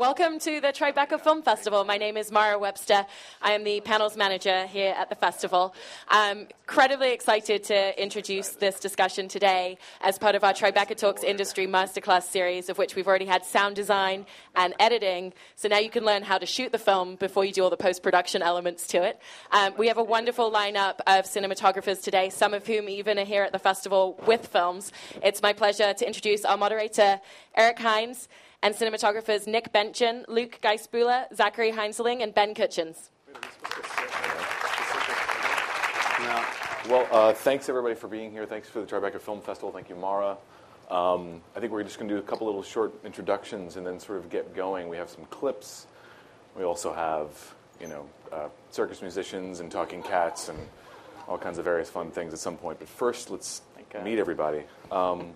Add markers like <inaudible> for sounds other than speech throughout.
Welcome to the Tribeca Film Festival. My name is Mara Webster. I am the panels manager here at the festival. I'm incredibly excited to introduce this discussion today as part of our Tribeca Talks Industry Masterclass series, of which we've already had sound design and editing. So now you can learn how to shoot the film before you do all the post production elements to it. Um, we have a wonderful lineup of cinematographers today, some of whom even are here at the festival with films. It's my pleasure to introduce our moderator, Eric Hynes and cinematographers Nick Bentgen, Luke Geissbuhler, Zachary Heinzerling, and Ben Kutchins. Well, uh, thanks everybody for being here. Thanks for the Tribeca Film Festival. Thank you, Mara. Um, I think we're just going to do a couple little short introductions and then sort of get going. We have some clips. We also have, you know, uh, circus musicians and talking cats and all kinds of various fun things at some point. But first, let's meet everybody. Um,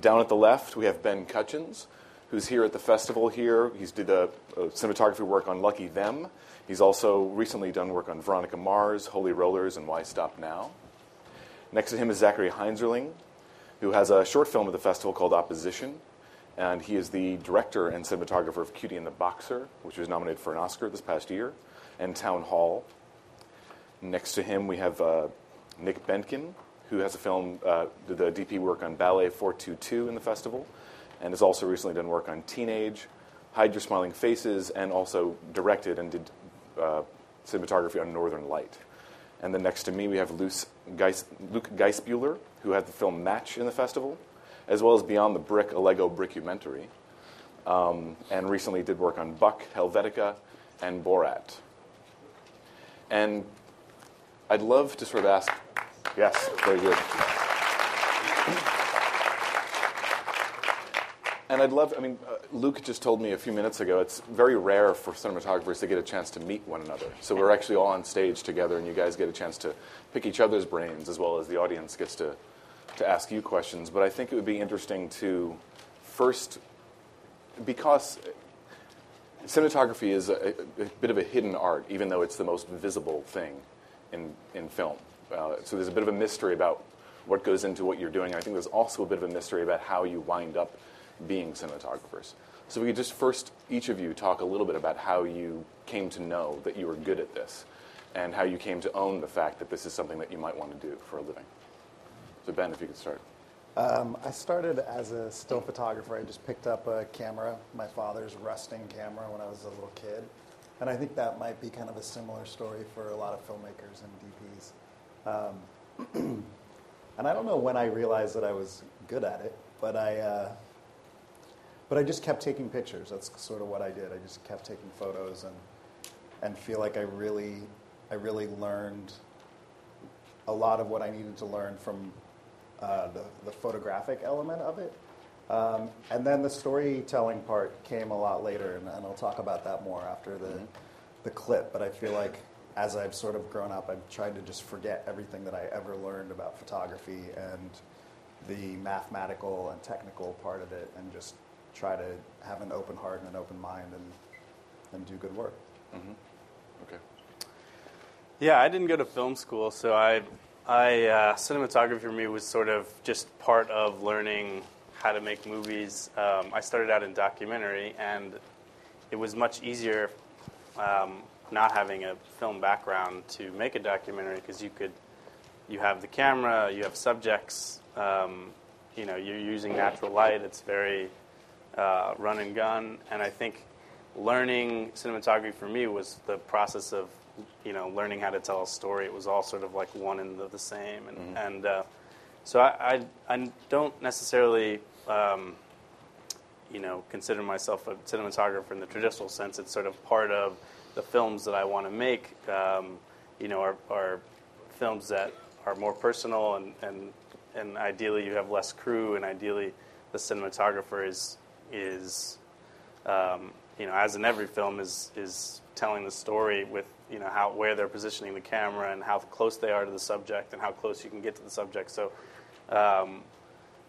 down at the left, we have Ben Kutchins who's here at the festival here. He's did a, a cinematography work on Lucky Them. He's also recently done work on Veronica Mars, Holy Rollers, and Why Stop Now. Next to him is Zachary Heinzerling, who has a short film at the festival called Opposition. And he is the director and cinematographer of Cutie and the Boxer, which was nominated for an Oscar this past year, and Town Hall. Next to him, we have uh, Nick Bentgen, who has a film, uh, did the DP work on Ballet 422 in the festival, and has also recently done work on Teenage, Hide Your Smiling Faces, and also directed and did uh, cinematography on Northern Light. And then next to me, we have Luce Geis, Luke Geissbuhler, who had the film Match in the festival, as well as Beyond the Brick, a Lego brickumentary, um, and recently did work on Buck, Helvetica, and Borat. And I'd love to sort of ask, yes, very good. And I'd love, I mean, uh, Luke just told me a few minutes ago, it's very rare for cinematographers to get a chance to meet one another. So we're actually all on stage together, and you guys get a chance to pick each other's brains as well as the audience gets to, to ask you questions. But I think it would be interesting to first, because cinematography is a, a bit of a hidden art, even though it's the most visible thing in, in film. Uh, so there's a bit of a mystery about what goes into what you're doing. I think there's also a bit of a mystery about how you wind up being cinematographers. So we could just first, each of you, talk a little bit about how you came to know that you were good at this and how you came to own the fact that this is something that you might want to do for a living. So, Ben, if you could start. Um, I started as a still photographer. I just picked up a camera, my father's rusting camera, when I was a little kid. And I think that might be kind of a similar story for a lot of filmmakers and DPs. Um, <clears throat> and I don't know when I realized that I was good at it, but I. Uh, but I just kept taking pictures. That's sort of what I did. I just kept taking photos and and feel like I really I really learned a lot of what I needed to learn from uh, the, the photographic element of it. Um, and then the storytelling part came a lot later, and, and I'll talk about that more after the, mm-hmm. the clip. But I feel like as I've sort of grown up, I've tried to just forget everything that I ever learned about photography and the mathematical and technical part of it, and just try to have an open heart and an open mind and, and do good work. Mm-hmm. Okay. Yeah, I didn't go to film school, so I, I uh, cinematography for me was sort of just part of learning how to make movies. Um, I started out in documentary, and it was much easier um, not having a film background to make a documentary because you could, you have the camera, you have subjects, um, you know, you're using natural light. It's very uh, run and gun, and I think learning cinematography for me was the process of you know learning how to tell a story. It was all sort of like one and the, the same, and, mm-hmm. and uh, so I, I, I don't necessarily um, you know consider myself a cinematographer in the traditional sense. It's sort of part of the films that I want to make. Um, you know, are, are films that are more personal and, and and ideally you have less crew and ideally the cinematographer is is, um, you know, as in every film, is is telling the story with you know how where they're positioning the camera and how close they are to the subject and how close you can get to the subject. So, um,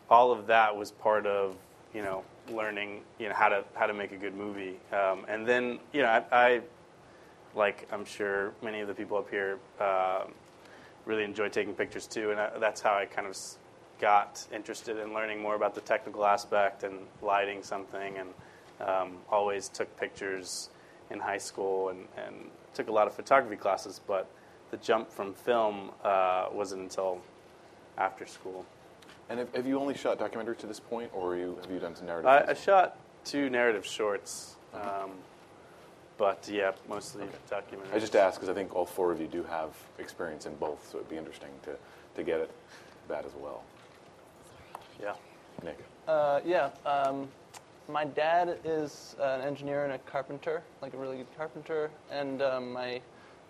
all of that was part of you know learning you know how to how to make a good movie. Um, and then you know I, I, like I'm sure many of the people up here uh, really enjoy taking pictures too, and I, that's how I kind of got interested in learning more about the technical aspect and lighting something, and um, always took pictures in high school and, and took a lot of photography classes. But the jump from film uh, wasn't until after school. And have, have you only shot documentary to this point, or you, have you done some narrative? I, I shot two narrative shorts, um, but yeah, mostly documentaries. I just asked because I think all four of you do have experience in both, so it'd be interesting to, to get at that as well. Yeah. Nick. Uh, yeah. Um, my dad is an engineer and a carpenter, like a really good carpenter, and um, my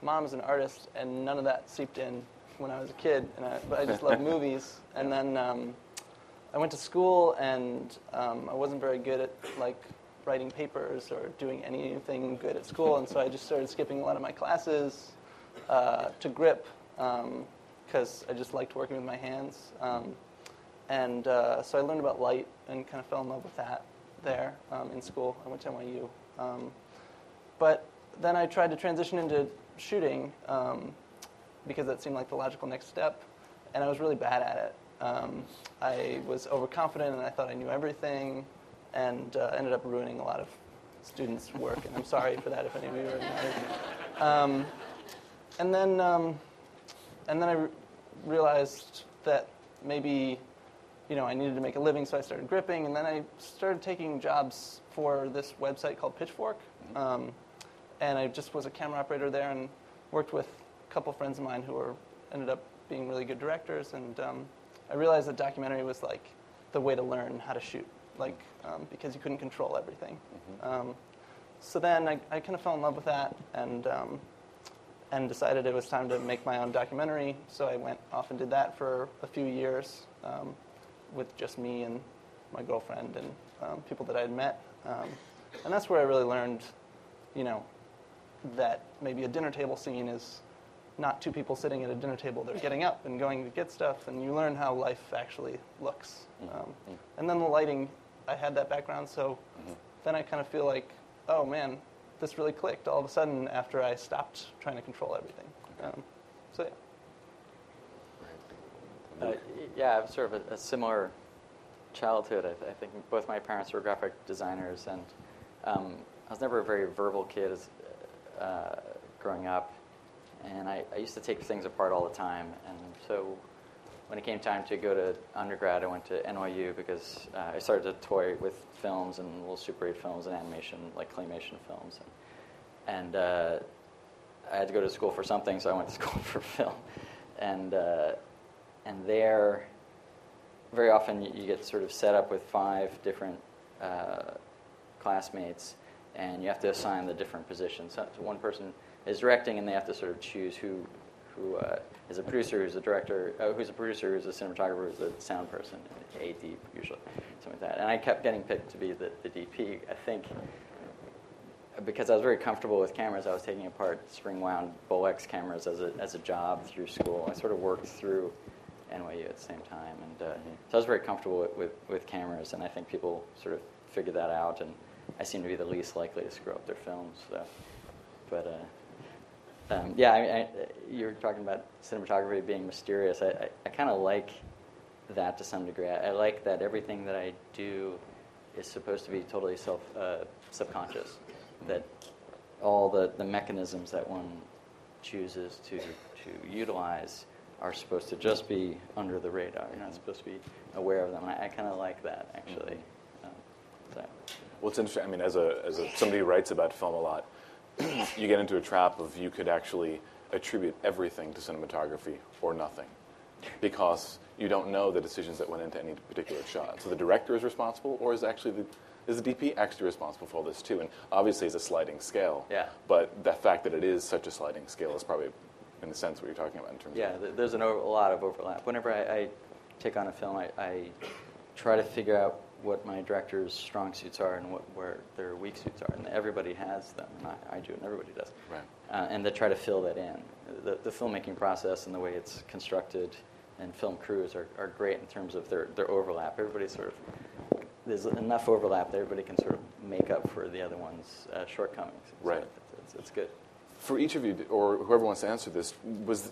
mom is an artist, and none of that seeped in when I was a kid. And I, but I just love <laughs> movies. And then um, I went to school, and um, I wasn't very good at like writing papers or doing anything good at school, and so I just started skipping a lot of my classes uh, to grip because I just liked working with my hands. Um, and uh, so I learned about light and kind of fell in love with that there um, in school. I went to NYU. Um, but then I tried to transition into shooting um, because that seemed like the logical next step, and I was really bad at it. Um, I was overconfident and I thought I knew everything, and uh, ended up ruining a lot of students' work. And I'm sorry for that if any of you are. Um, and then, um, and then I re- realized that maybe you know, I needed to make a living, so I started gripping, and then I started taking jobs for this website called Pitchfork, um, and I just was a camera operator there and worked with a couple friends of mine who were ended up being really good directors, and um, I realized that documentary was like the way to learn how to shoot, like um, because you couldn't control everything. Um, so then I, I kind of fell in love with that, and um, and decided it was time to make my own documentary. So I went off and did that for a few years um, with just me and my girlfriend and um, people that I had met. Um, and that's where I really learned, you know, that maybe a dinner table scene is not two people sitting at a dinner table. They're getting up and going to get stuff, and you learn how life actually looks. Um, and then the lighting, I had that background, so then I kind of feel like, oh man, this really clicked all of a sudden after I stopped trying to control everything. Um, so yeah. Uh, yeah, I have sort of a, a similar childhood. I, I think both my parents were graphic designers, and um, I was never a very verbal kid as, uh, growing up. And I, I used to take things apart all the time. And so when it came time to go to undergrad, I went to NYU because uh, I started to toy with films and little Super 8 films and animation, like claymation films. And, uh, I had to go to school for something, so I went to <laughs> school for film. And uh, and there, very often you, get sort of set up with five different uh, classmates, and you have to assign the different positions. So, so one person is directing, and they have to sort of choose who who uh, is a producer, who's a director, uh, who's a producer, who's a cinematographer, who's a sound person, AD usually, something like that. And I kept getting picked to be the, the DP. I think because I was very comfortable with cameras, I was taking apart spring wound Bolex cameras as a, as a job through school. I sort of worked through NYU at the same time. And uh, so I was very comfortable with, with, with, cameras, and I think people sort of figured that out, and I seem to be the least likely to screw up their films. So. But uh, um, yeah, I, I, you were talking about cinematography being mysterious. I, I, I kind of like that to some degree. I, like that everything that I do is supposed to be totally self uh, subconscious. That all the, the mechanisms that one chooses to, to utilize are supposed to just be under the radar. You're not supposed to be aware of them. I, I kind of like that actually. Mm-hmm. Um, so. Well, it's interesting. I mean, as a as a, somebody who writes about film a lot, <clears throat> you get into a trap of you could actually attribute everything to cinematography or nothing, because you don't know the decisions that went into any particular shot. So the director is responsible, or is actually the is the DP actually responsible for all this too? And obviously, it's a sliding scale. Yeah. But the fact that it is such a sliding scale is probably in the sense what you're talking about in terms yeah, of. Yeah, there's an over, a lot of overlap. Whenever I, I take on a film, I, I, try to figure out what my director's strong suits are and what, where their weak suits are. And everybody has them, and I, I do, and everybody does. Right. Uh, and to try to fill that in. The, the filmmaking process and the way it's constructed and film crews are, are great in terms of their, their overlap. Everybody sort of, there's enough overlap that everybody can sort of make up for the other one's uh, shortcomings. Right. So it's, it's, it's good for each of you, or whoever wants to answer this, was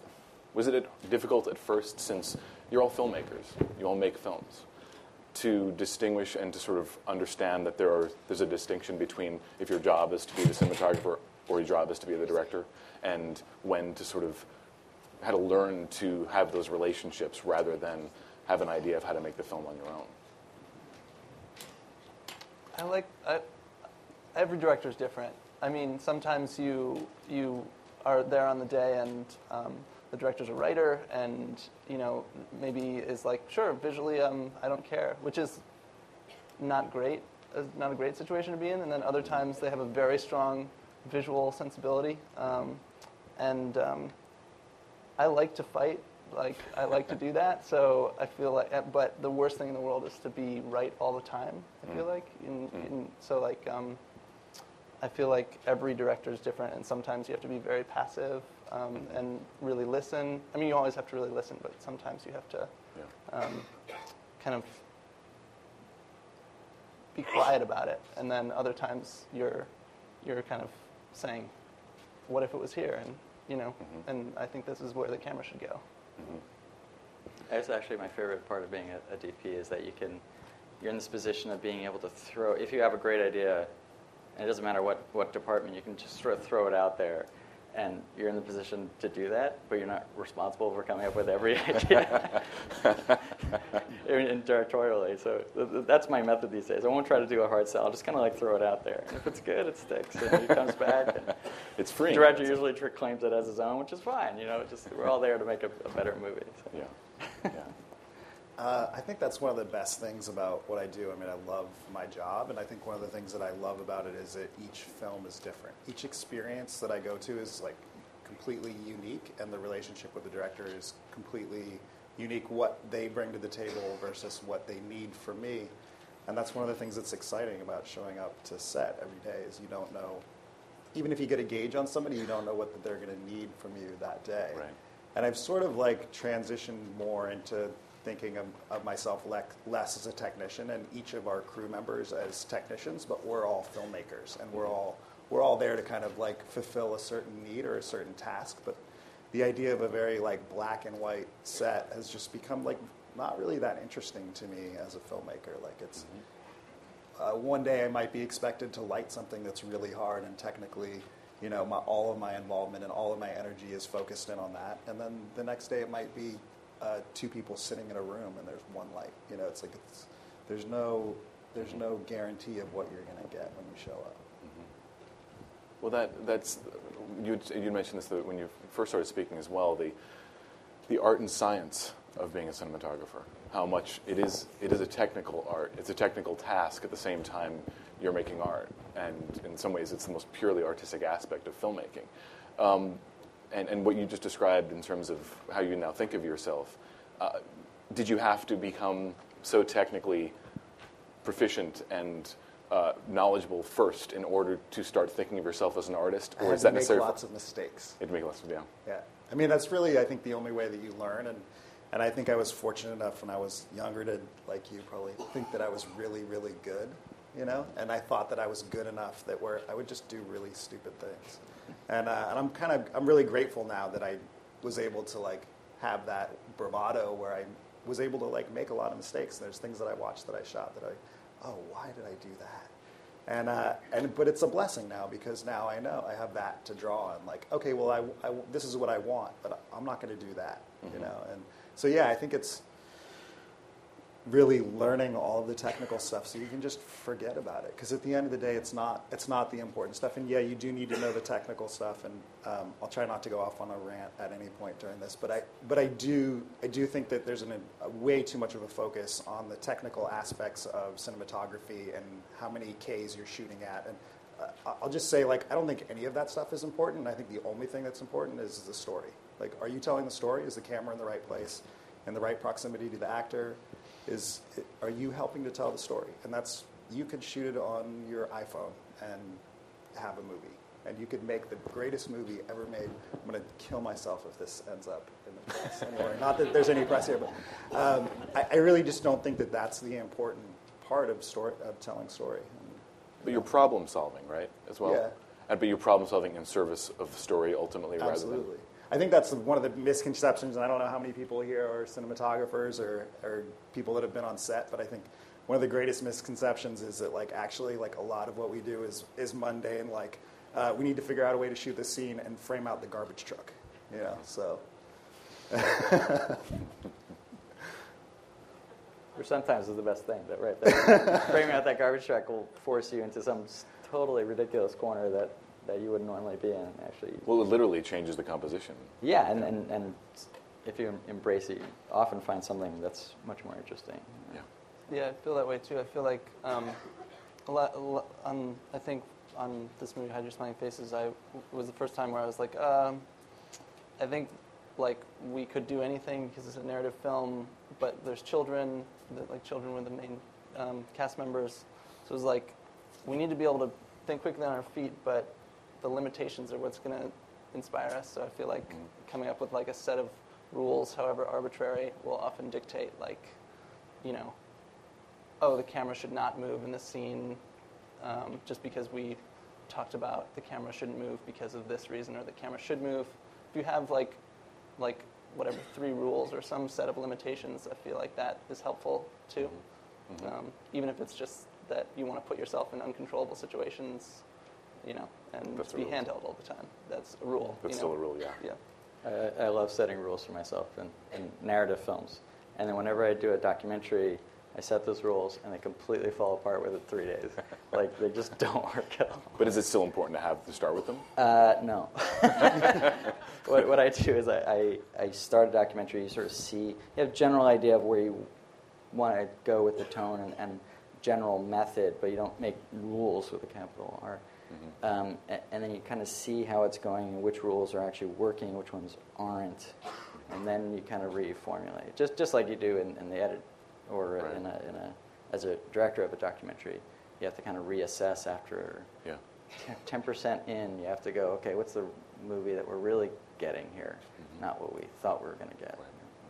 was it difficult at first since you're all filmmakers. You all make films. To distinguish and to sort of understand that there are there's a distinction between if your job is to be the cinematographer or your job is to be the director, and when to sort of how to learn to have those relationships rather than have an idea of how to make the film on your own. I like I, every director is different. I mean, sometimes you you are there on the day and um, the director's a writer and you know maybe is like sure visually um, I don't care, which is not great, uh, not a great situation to be in. And then other times they have a very strong visual sensibility, um, and um, I like to fight. Like I like to do that, so I feel like. uh, But the worst thing in the world is to be right all the time. I feel like, in, in, so like, um, I feel like every director is different, and sometimes you have to be very passive um, and really listen. I mean, you always have to really listen, but sometimes you have to Yeah. um, kind of be quiet about it, and then other times you're you're kind of saying, "What if it was here?" and you know, and I think this is where the camera should go. That's actually my favorite part of being a, a DP is that you can, you're in this position of being able to throw, if you have a great idea, and it doesn't matter what, what department, you can just sort of throw it out there, and you're in the position to do that, but you're not responsible for coming up with every <laughs> idea <laughs> directorially. So th- th- that's my method these days. I won't try to do a hard sell. I'll just kind of like throw it out there. And if it's good, it sticks, and it comes back. And <laughs> It's free. the director usually tr- claims it as his own, which is fine. You know, just we're all there to make a, a better movie. So. Yeah. Yeah. Uh, I think that's one of the best things about what I do. I mean, I love my job, and I think one of the things that I love about it is that each film is different. Each experience that I go to is like completely unique, and the relationship with the director is completely unique. What they bring to the table versus what they need from me, and that's one of the things that's exciting about showing up to set every day is you don't know. Even if you get a gauge on somebody, you don't know what they're going to need from you that day. Right. And I've sort of like transitioned more into thinking of, of myself le- less as a technician and each of our crew members as technicians, but we're all filmmakers and we're all we're all there to kind of like fulfill a certain need or a certain task. But the idea of a very like black and white set has just become like not really that interesting to me as a filmmaker. Like it's uh, one day I might be expected to light something that's really hard and technically, you know, my, all of my involvement and all of my energy is focused in on that. And then the next day it might be uh, two people sitting in a room and there's one light. You know, it's like it's, there's no there's no guarantee of what you're going to get when you show up. Well, that that's you you mentioned this when you first started speaking as well the the art and science of being a cinematographer. How much it is it is a technical art. It's a technical task at the same time you're making art, and in some ways it's the most purely artistic aspect of filmmaking. Um, and, and what you just described in terms of how you now think of yourself, uh, did you have to become so technically proficient and uh, knowledgeable first in order to start thinking of yourself as an artist, or had is that make necessary? lots of mistakes. It'd make lots of yeah. Yeah. I mean, that's really, I think, the only way that you learn. And, and I think I was fortunate enough when I was younger to, like you probably, think that I was really, really good, you know? And I thought that I was good enough that where I would just do really stupid things. And, uh, and I'm kind of, I'm really grateful now that I was able to, like, have that bravado where I was able to, like, make a lot of mistakes. And there's things that I watched that I shot that I, oh, why did I do that? And, uh, and but it's a blessing now because now I know I have that to draw on. Like, okay, well, I, I- this is what I want, but I'm not going to do that, you know. And so, yeah, I think it's really learning all of the technical stuff so you can just forget about it. Because at the end of the day, it's not it's not the important stuff. And yeah, you do need to know the technical stuff. And um, I'll try not to go off on a rant at any point during this, but I but I do I do think that there's an, a way too much of a focus on the technical aspects of cinematography and how many Ks you're shooting at. And uh, I'll just say, like, I don't think any of that stuff is important. I think the only thing that's important is the story. Like, are you telling the story? Is the camera in the right place, in the right proximity to the actor? Is are you helping to tell the story? And that's you could shoot it on your iPhone and have a movie, and you could make the greatest movie ever made. I'm going to kill myself if this ends up in the press <laughs> anyway. Not that there's any press here, but um, I, I really just don't think that that's the important part of story of telling story. But you're problem solving, right, as well. Yeah. And but you're problem solving in service of the story ultimately, rather Absolutely. than I think that's one of the misconceptions, and I don't know how many people here are cinematographers or, or people that have been on set, but I think one of the greatest misconceptions is that like actually like a lot of what we do is is mundane. Like uh, we need to figure out a way to shoot this scene and frame out the garbage truck. You know, so. Which sometimes is the best thing, that right? That <laughs> framing out that garbage truck will force you into some totally ridiculous corner that, that you wouldn't normally be in. Actually, Well, it literally changes the composition. yeah, and, and, and if you embrace it, you often find something that's much more interesting. Yeah. Yeah, I feel that way too. I feel like um, a lot, a lot on, I think on this movie, Hide Your Smiling Faces, I it was the first time where I was like, um, I think like we could do anything because it's a narrative film, but there's children, that, like children were the main um, cast members. So it was like we need to be able to think quickly on our feet, but the limitations are what's going to inspire us. So I feel like coming up with like a set of rules, however arbitrary, will often dictate like, you know, oh, the camera should not move in this scene um, just because we talked about the camera shouldn't move because of this reason, or the camera should move. If you have like, like whatever three rules or some set of limitations, I feel like that is helpful too. Um, even if it's just that you want to put yourself in uncontrollable situations, you know, and That's be rule. handheld all the time. That's a rule. That's you still a rule, yeah. Yeah. I, I love setting rules for myself in, in narrative films. And then whenever I do a documentary, I set those rules and they completely fall apart within three days. <laughs> like they just don't work at all. But is it still important to have to start with them? Uh, no. <laughs> what, what I do is I, I, I start a documentary, you sort of see, you have a general idea of where you want to go with the tone and, and general method, but you don't make rules with a capital R. Um, a- and then you kind of see how it's going and which rules are actually working, which ones aren't, and then you kind of reformulate, just just like you do in, in the edit or Right. in, a, in a as a director of a documentary, you have to kind of reassess after Yeah. <laughs> ten percent in, you have to go, okay, what's the movie that we're really getting here, not what we thought we were going to get.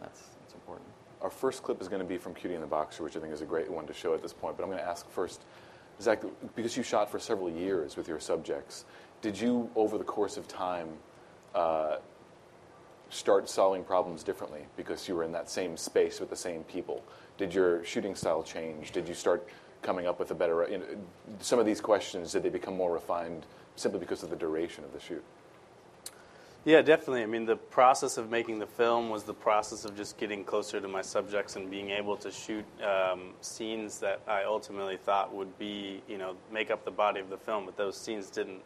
That's that's important. Our first clip is going to be from Cutie and the Boxer, which I think is a great one to show at this point. But I'm going to ask first, Zach, because you shot for several years with your subjects, did you, over the course of time, uh, start solving problems differently because you were in that same space with the same people? Did your shooting style change? Did you start coming up with a better? You know, some of these questions did they become more refined simply because of the duration of the shoot? Yeah, definitely. I mean, the process of making the film was the process of just getting closer to my subjects and being able to shoot um, scenes that I ultimately thought would be, you know, make up the body of the film. But those scenes didn't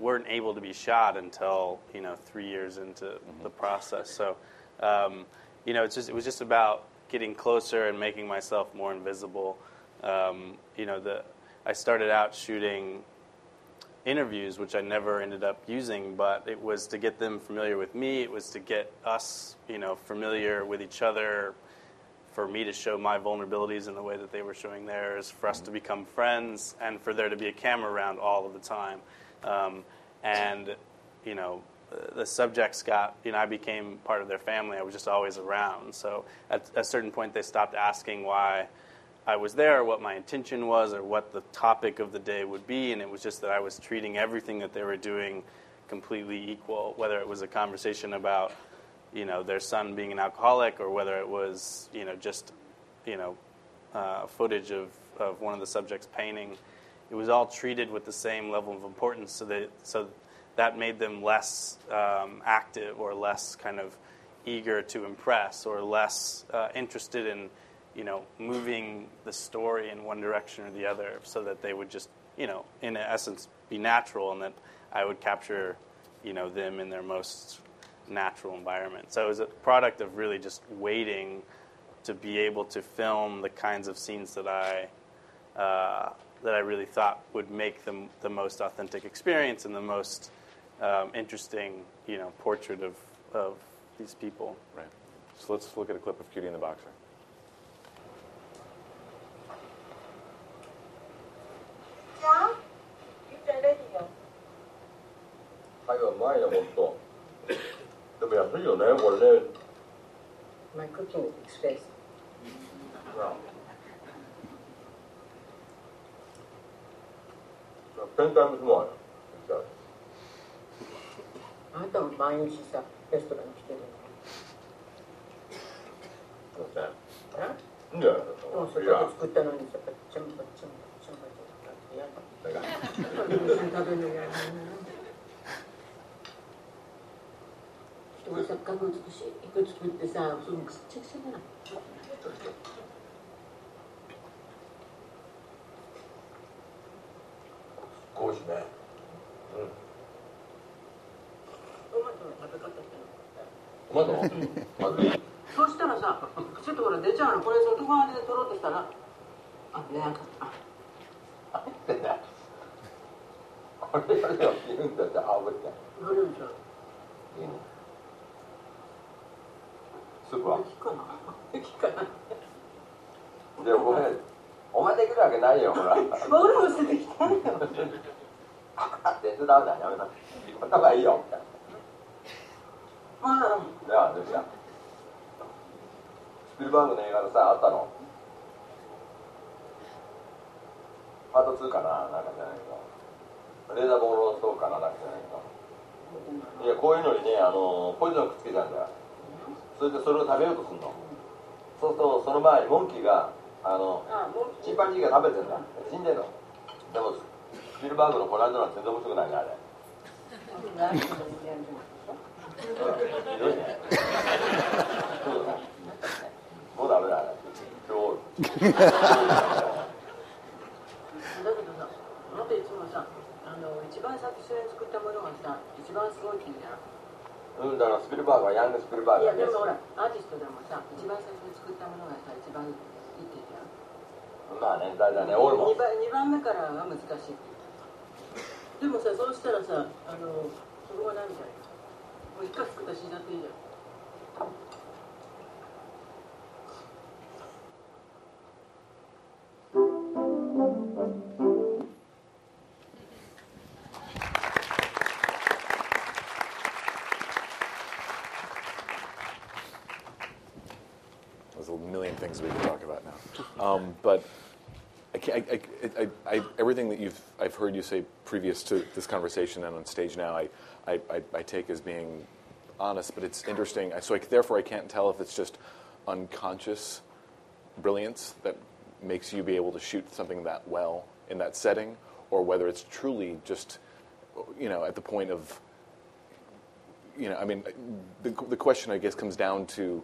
weren't able to be shot until you know three years into the process. So, um, you know, it's just it was just about getting closer and making myself more invisible. Um, you know, the I started out shooting interviews, which I never ended up using, but it was to get them familiar with me. It was to get us, you know, familiar with each other. For me to show my vulnerabilities in the way that they were showing theirs, for us to become friends, and for there to be a camera around all of the time. Um, and, you know, the subjects got, you know, I became part of their family. I was just always around. So at a certain point, they stopped asking why I was there, what my intention was, or what the topic of the day would be, and it was just that I was treating everything that they were doing completely equal, whether it was a conversation about, you know, their son being an alcoholic, or whether it was, you know, just, you know, uh, footage of, of one of the subjects painting. It was all treated with the same level of importance, so that so that made them less um, active or less kind of eager to impress or less uh, interested in you know moving the story in one direction or the other so that they would just you know in essence be natural and that I would capture you know them in their most natural environment so it was a product of really just waiting to be able to film the kinds of scenes that I uh, that I really thought would make them the most authentic experience and the most um, interesting, you know, portrait of, of these people. Right. So let's look at a clip of Cutie and the Boxer. 还有前の本当。でも安いよね、これね。My cooking space 10 times more. あなたも毎日さレストランに来てるすいやもうせっいやかく作ったのにさバッチャンバッチャンバッチャンバッチャンやだ食べるのやる人がせっかく美しい。肉作ってさそのくっちゃくちゃだな。少しね。トマトの食べ方ってトマト？まずいそうしたらさちょっとほら出ちゃうのこれ外側で取ろうとしたらあ出なかっこれやればいいんだってあぶってどれでしょう？いいの？スープは。聞くかな聞くかなでごめんお前できるわけないよほら。ボールも捨ててきたのよ。あ手伝うなやめな頭い。いよみたいまあ。なじゃあどうした？スピルバーグの映画でさあったの？パート2かな？なんかじゃないけど。レーザーボールのストークかな？なんかじゃないけど。いやこういうのにねあのポイズンくっつけちゃうんだよそれでそれを食べようとするの。そうするとその前にモンキーがあのチンパンジーが食べてんだ。死んでんの。でもスピルバーグのこの間のは全然面白くないねあれ。ひどいね。そうだねもうダメだね今日だけどさあなたいつもさあの一番最初に作ったものがさ一番すごいって言うじゃんうんだからスピルバーグはヤングスピルバーグいやでもほらアーティストでもさ一番最初に作ったものがさ一番いいって言うじゃんまあね大体ね。俺も。2番二番目からは難しい。でもさそうしたらさあのそこが何じゃないもう一回作ったら死んじゃっていいじゃん I, I, everything that you've, I've heard you say previous to this conversation and on stage now, I, I, I, take as being honest, but it's interesting. So therefore, I can't tell if it's just unconscious brilliance that makes you be able to shoot something that well in that setting, or whether it's truly just, you know, at the point of, you know, I mean, the, the question I guess comes down to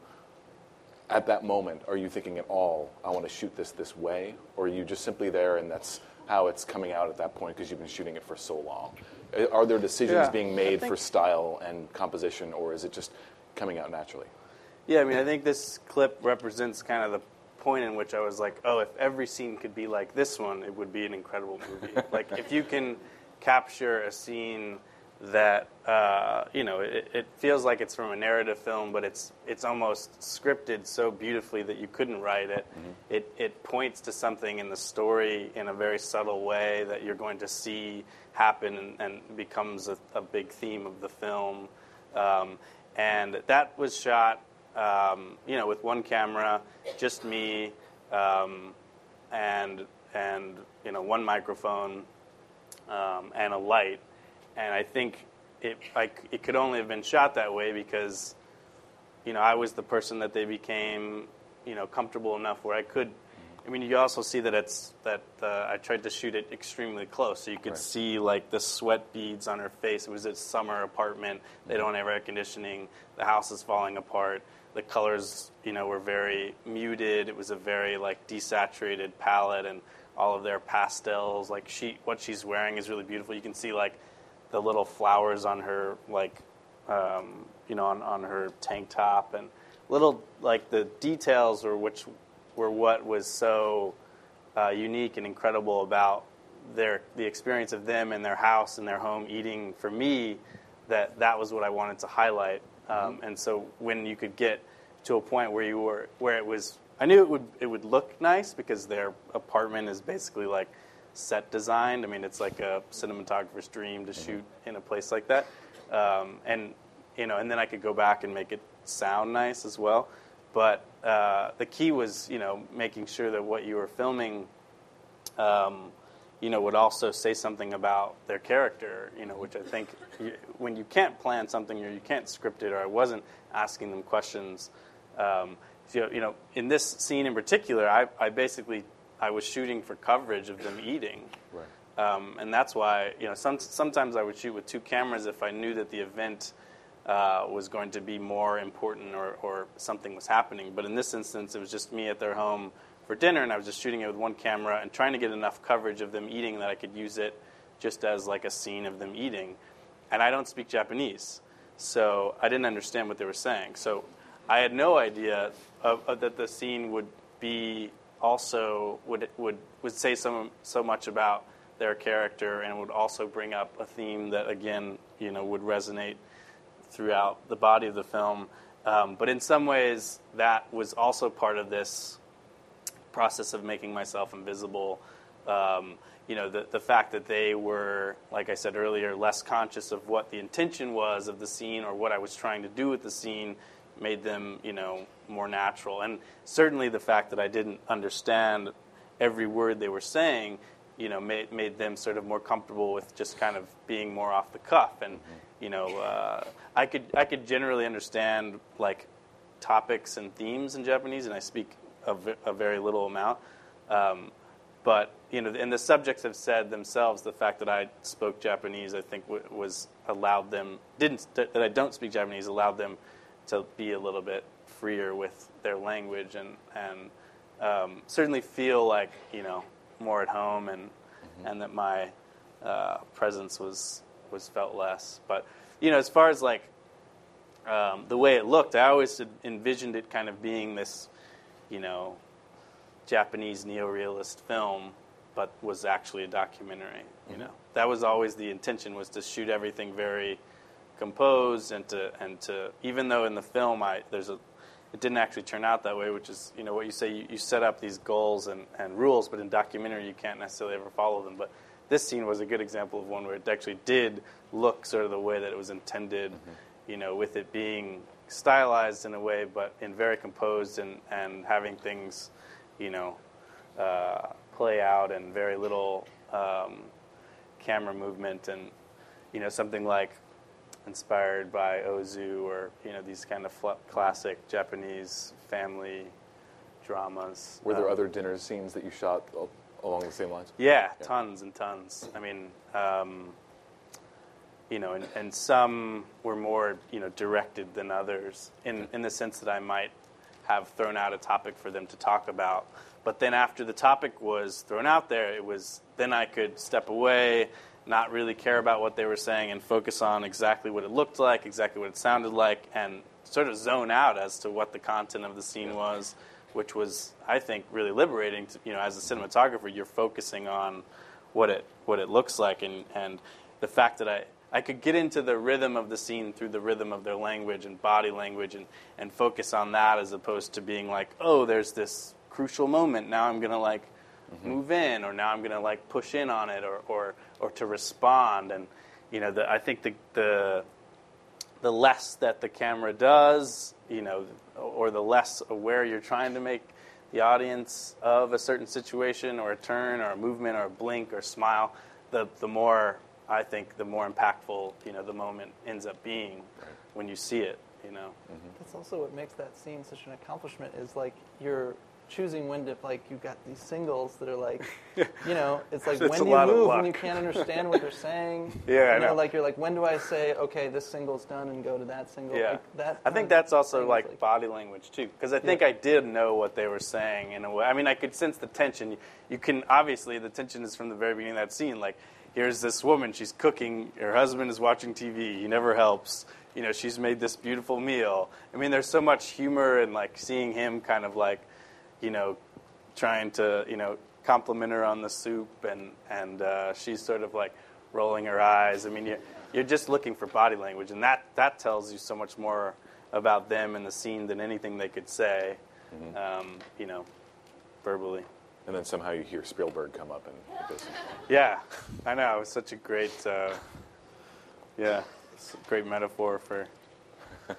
at that moment, are you thinking at all, I want to shoot this this way? Or are you just simply there and that's how it's coming out at that point because you've been shooting it for so long? Uh, Are there decisions Yeah, being made for style and composition, or is it just coming out naturally? Yeah, I mean, I think this clip represents kind of the point in which I was like, oh, if every scene could be like this one, it would be an incredible movie. <laughs> like, if you can capture a scene that, uh, you know, it, it feels like it's from a narrative film, but it's, it's almost scripted so beautifully that you couldn't write it. it. It points to something in the story in a very subtle way that you're going to see happen and, and becomes a, a big theme of the film. Um, and that was shot, um, you know, with one camera, just me, um, and and you know, one microphone um, and a light. And I think it I it could only have been shot that way because, you know, I was the person that they became, you know, comfortable enough where I could. I mean, you also see that it's that uh, I tried to shoot it extremely close, so you could Right. see like the sweat beads on her face. It was a summer apartment; they don't have air conditioning. The house is falling apart. The colors, you know, were very muted. It was a very like desaturated palette, and all of their pastels. Like she, what she's wearing is really beautiful. You can see like the little flowers on her like um, you know on, on her tank top and little like the details were which were what was so uh, unique and incredible about their the experience of them in their house and their home eating for me that that was what I wanted to highlight. Um, and so when you could get to a point where you were where it was I knew it would it would look nice because their apartment is basically like set designed. I mean, it's like a cinematographer's dream to shoot in a place like that. Um, and you know, and then I could go back and make it sound nice as well. But uh, the key was, you know, making sure that what you were filming, um, you know, would also say something about their character, you know, which I think you, when you can't plan something or you can't script it, or I wasn't asking them questions. Um, so, you know, in this scene in particular, I, I basically I was shooting for coverage of them eating. Right. Um, and that's why, you know, some, sometimes I would shoot with two cameras if I knew that the event uh, was going to be more important or, or something was happening. But in this instance, it was just me at their home for dinner, and I was just shooting it with one camera and trying to get enough coverage of them eating that I could use it just as like a scene of them eating. And I don't speak Japanese, so I didn't understand what they were saying. So I had no idea of, of that the scene would be also would would would say so so much about their character and would also bring up a theme that again you know would resonate throughout the body of the film. Um, but in some ways, that was also part of this process of making myself invisible. Um, you know, the, the fact that they were, like I said earlier, less conscious of what the intention was of the scene or what I was trying to do with the scene made them, you know, more natural. And certainly the fact that I didn't understand every word they were saying, you know, made, made them sort of more comfortable with just kind of being more off the cuff. And, you know, uh, I could I could generally understand like topics and themes in Japanese, and I speak a, v- a very little amount. Um, but you know, and the subjects have said themselves the fact that I spoke Japanese, I think, w- was allowed them didn't that I don't speak Japanese allowed them to be a little bit freer with their language and and um, certainly feel like you know more at home and and that my uh, presence was was felt less. But you know, as far as like um, the way it looked, I always envisioned it kind of being this, you know, Japanese neorealist film, but was actually a documentary. You know, that was always the intention was to shoot everything very composed and to and to even though in the film I there's a it didn't actually turn out that way, which is you know what you say you, you set up these goals and, and rules, but in documentary you can't necessarily ever follow them. But this scene was a good example of one where it actually did look sort of the way that it was intended, you know, with it being stylized in a way, but in very composed and, and having things, you know, uh, play out and very little um, camera movement and, you know, something like inspired by Ozu or, you know, these kind of fl- classic Japanese family dramas. Were there Um, other dinner scenes that you shot al- along the same lines? yeah, Yeah. tons and tons. I mean, um, you know, and, and some were more, you know, directed than others in, in the sense that I might have thrown out a topic for them to talk about. But then after the topic was thrown out there, it was then I could step away, not really care about what they were saying, and focus on exactly what it looked like, exactly what it sounded like, and sort of zone out as to what the content of the scene was, which was, I think, really liberating. To, you know, as a cinematographer, you're focusing on what it what it looks like, and and the fact that I. I could get into the rhythm of the scene through the rhythm of their language and body language and, and focus on that as opposed to being like, oh, there's this crucial moment. Now I'm going to like Mm-hmm. move in or now I'm going to like push in on it or, or, or to respond. And, you know, the, I think the, the, the less that the camera does, you know, or the less aware you're trying to make the audience of a certain situation or a turn or a movement or a blink or smile, the, the more, I think, the more impactful, you know, the moment ends up being when you see it, you know. Mm-hmm. That's also what makes that scene such an accomplishment is like you're choosing when to like you've got these singles that are like <laughs> you know it's like It's when do you move when you can't understand what they're saying <laughs> Yeah, I you know, know. like you're like when do I say okay this single's done and go to that single Yeah, like that I think that's also is, like, body language too, because I think Yeah. I did know what they were saying in a way. I mean, I could sense the tension. You, you can obviously the tension is from the very beginning of that scene. Like, here's this woman, she's cooking, her husband is watching TV, he never helps. You know, she's made this beautiful meal. I mean, there's so much humor and like seeing him kind of like, you know, trying to you know compliment her on the soup, and and uh, she's sort of like rolling her eyes. I mean, you're you're just looking for body language, and that that tells you so much more about them and the scene than anything they could say, um, you know, verbally. And then somehow you hear Spielberg come up and. <laughs> Yeah, I know. It was such a great, uh, yeah, a great metaphor for <laughs>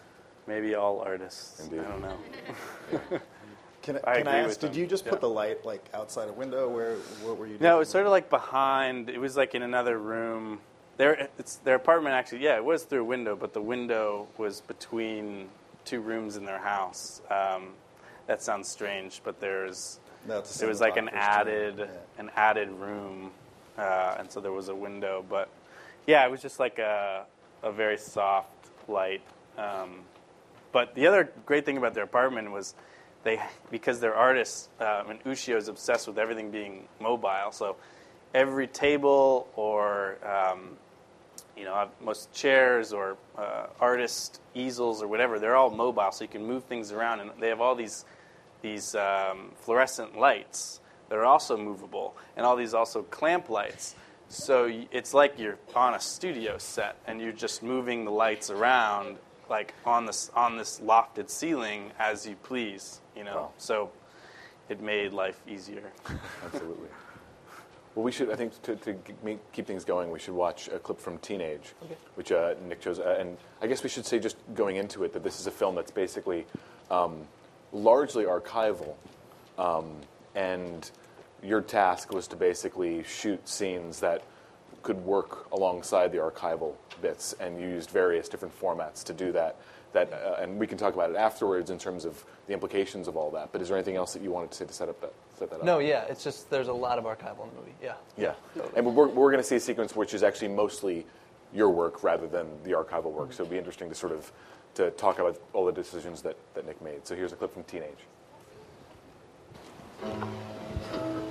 maybe all artists. Indeed. I don't know. <laughs> Can, I can I, ask? with Did them. you just Yeah. put the light like outside a window? Where what were you? Doing? No, doing? it's sort of like behind. It was like in another room. Their it's their apartment actually. Yeah, it was through a window, but the window was between two rooms in their house. Um, that sounds strange, but there's there was like an added. Yeah. an added room, uh, and so there was a window. But yeah, it was just like a a very soft light. Um, but the other great thing about their apartment was they because they're artists um, and Ushio is obsessed with everything being mobile. So every table or um, you know most chairs or uh, artist easels or whatever they're all mobile, so you can move things around. And they have all these these um, fluorescent lights that are also movable, and all these also clamp lights. So it's like you're on a studio set, and you're just moving the lights around, like on this on this lofted ceiling as you please. You know, Wow. so it made life easier. <laughs> Absolutely. Well, we should, I think, to, to keep things going, we should watch a clip from Teenage, okay. which uh, Nick chose. Uh, and I guess we should say, just going into it, that this is a film that's basically um, largely archival. Um, and your task was to basically shoot scenes that could work alongside the archival bits, and you used various different formats to do that. That, uh, and we can talk about it afterwards in terms of the implications of all that. But is there anything else that you wanted to say to set up that set that up? No, yeah, it's just there's a lot of archival in the movie. Yeah. Yeah, and we're, we're going to see a sequence which is actually mostly your work rather than the archival work. So it'd be interesting to sort of to talk about all the decisions that, that Nick made. So here's a clip from Teenage.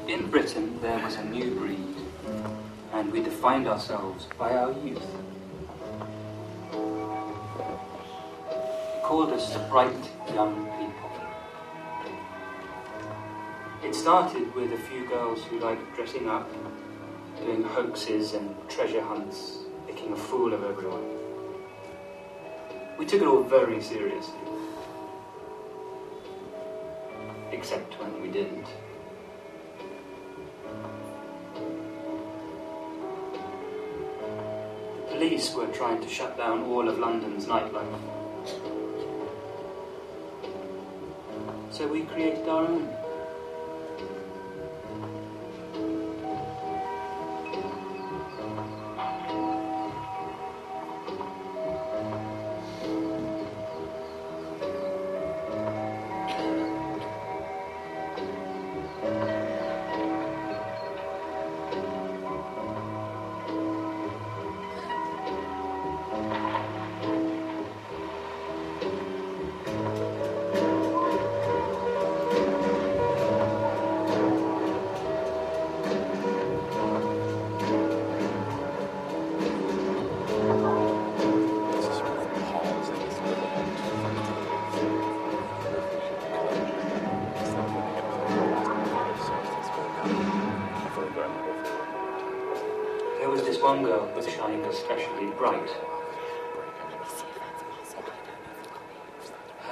In Britain, there was a new breed, and we defined ourselves by our youth. They called us bright young people. It started with a few girls who liked dressing up, doing hoaxes and treasure hunts, making a fool of everyone. We took it all very seriously. Except when we didn't. The police were trying to shut down all of London's nightlife. So we created our own.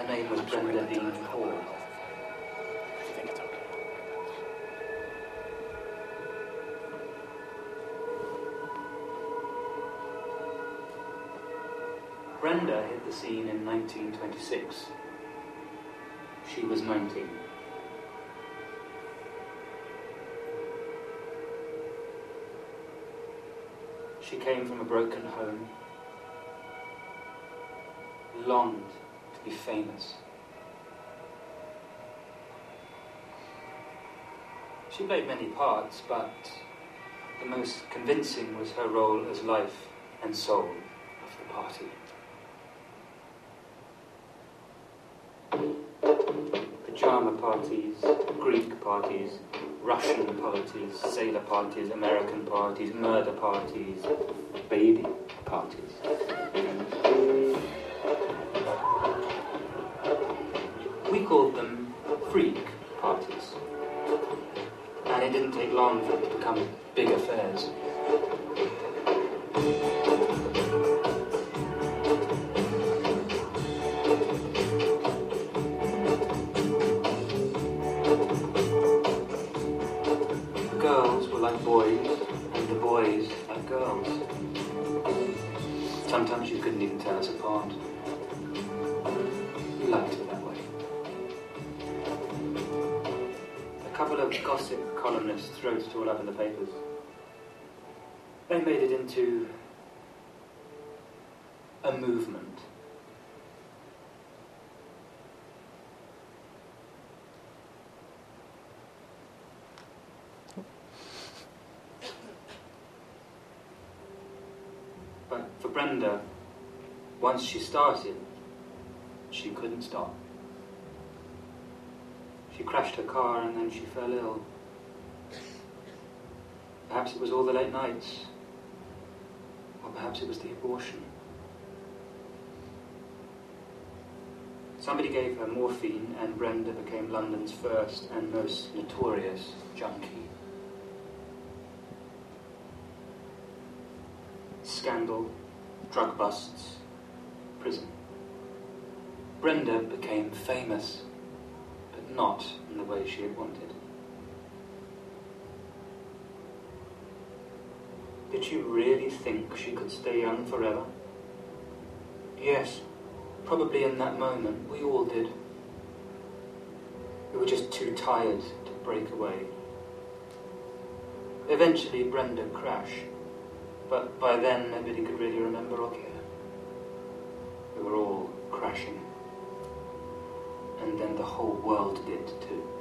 Name was Brenda Dean Paul. Brenda hit the scene in 1926. She was 19. She came from a broken home, longed to be famous. She played many parts, but the most convincing was her role as life and soul of the party. Pajama parties, Greek parties, Russian parties, sailor parties, American parties, murder parties, baby parties. Didn't take long for them to become big affairs. Columnists wrote it all up in the papers. They made it into a movement. But for Brenda, once she started, she couldn't stop. She crashed her car and then she fell ill. Perhaps it was all the late nights, or perhaps it was the abortion. Somebody gave her morphine, and Brenda became London's first and most notorious junkie. Scandal, drug busts, prison. Brenda became famous, but not in the way she had wanted. Did she really think she could stay young forever? Yes, probably in that moment we all did. We were just too tired to break away. Eventually, Brenda crashed, but by then nobody could really remember or care. We were all crashing. And then the whole world did too.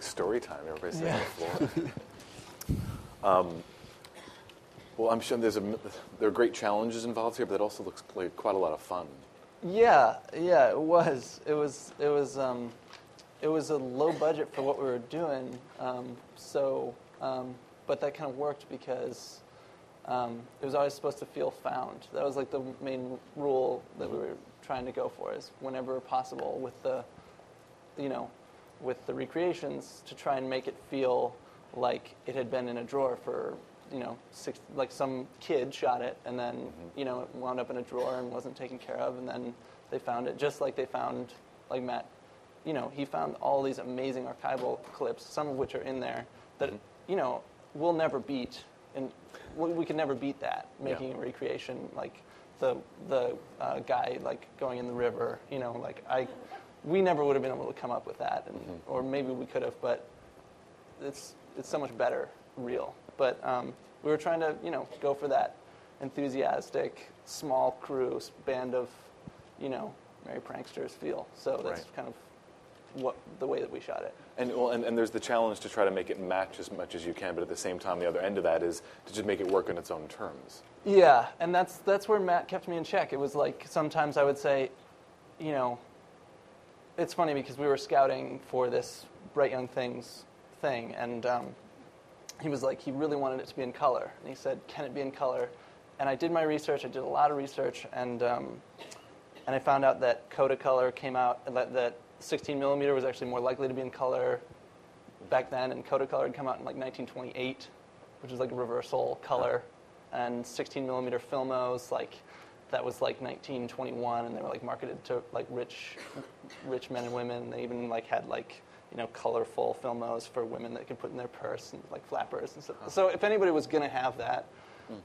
Like story time. Everybody sitting on the floor. <laughs> um, well, I'm sure there's a, there are great challenges involved here, but it also looks like quite a lot of fun. Yeah, yeah, it was. It was. It was. Um, it was a low budget for what we were doing. Um, so, um, but that kind of worked because um, it was always supposed to feel found. That was like the main rule that we were trying to go for is whenever possible with the, you know, with the recreations to try and make it feel like it had been in a drawer for you know six like some kid shot it and then you know it wound up in a drawer and wasn't taken care of and then they found it just like they found like Matt you know he found all these amazing archival clips some of which are in there that you know we'll never beat and we, we can never beat that making a recreation like the the uh, guy like going in the river you know like I we never would have been able to come up with that, and, or maybe we could have, but it's it's so much better real. But um, we were trying to you know go for that enthusiastic small crew band of you know merry pranksters feel. So that's Right. kind of what the way that we shot it. And, well, and, and there's the challenge to try to make it match as much as you can, but at the same time, the other end of that is to just make it work on its own terms. Yeah, and that's that's where Matt kept me in check. It was like sometimes I would say, you know, it's funny because we were scouting for this Bright Young Things thing, and um, he was like, he really wanted it to be in color, and he said, "Can it be in color?" And I did my research. I did a lot of research, and um, and I found out that Kodacolor came out that, that 16 millimeter was actually more likely to be in color back then, and Kodacolor had come out in like 1928, which is like a reversal color, and 16 millimeter filmos like that was like 1921, and they were like marketed to like rich, rich men and women. They even like had like you know colorful filmos for women that could put in their purse and like flappers and stuff. So if anybody was gonna have that, hmm.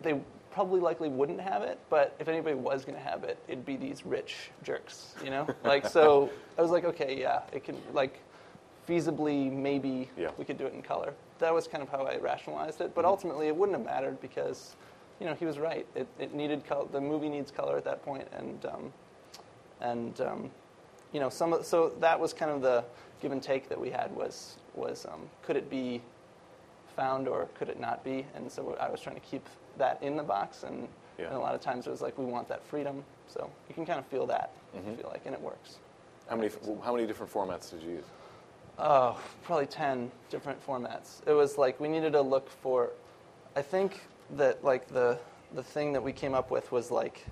they probably likely wouldn't have it, but if anybody was going to have it, it'd be these rich jerks, you know? <laughs> Like, so I was like, okay, yeah, it can, like, feasibly, maybe Yeah. we could do it in color. That was kind of how I rationalized it, but hmm. ultimately it wouldn't have mattered because, you know, he was right. It, it needed color, the movie needs color at that point, and, um, and um, you know, some of, so that was kind of the give and take that we had was, was um, could it be found or could it not be? And so I was trying to keep that in the box, and, Yeah. and a lot of times it was like we want that freedom. So you can kind of feel that, Mm-hmm. Feel like, and it works. How many, how many different formats did you use? Oh, probably 10 different formats. It was like we needed to look for, I think that like the, the thing that we came up with was like,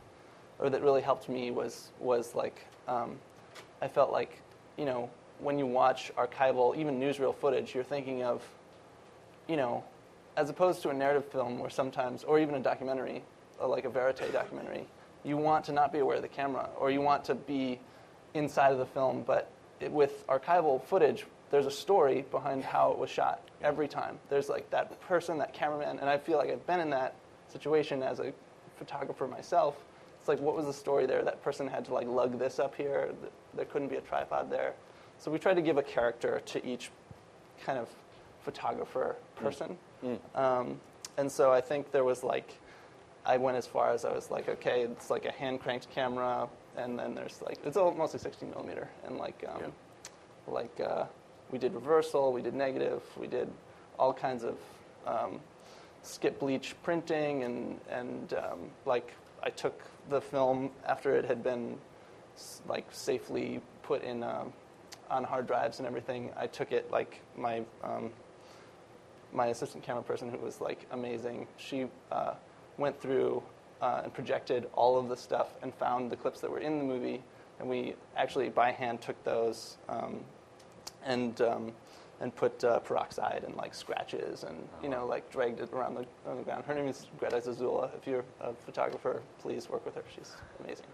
or that really helped me was, was like, um, I felt like, you know, when you watch archival, even newsreel footage, you're thinking of, you know, as opposed to a narrative film or sometimes, or even a documentary, uh, like a verite documentary, you want to not be aware of the camera, or you want to be inside of the film. But it, with archival footage, there's a story behind how it was shot every time. There's like that person, that cameraman, and I feel like I've been in that situation as a photographer myself. It's like, what was the story there? That person had to like lug this up here. There couldn't be a tripod there. So we tried to give a character to each kind of photographer person. Um, and so I think there was like, I went as far as I was like, okay, it's like a hand cranked camera, and then there's like, it's all mostly 16 millimeter, and like, um, like uh, we did reversal, we did negative, we did all kinds of um, skip bleach printing, and and um, like I took the film after it had been like safely put in um, on hard drives and everything. I took it like my um, my assistant camera person who was like amazing. She uh, went through uh, and projected all of the stuff and found the clips that were in the movie, and we actually by hand took those um, and um, and put uh, peroxide and like scratches and you know like dragged it around the, on the ground. Her name is Greta Zazula. If you're a photographer, please work with her. She's amazing.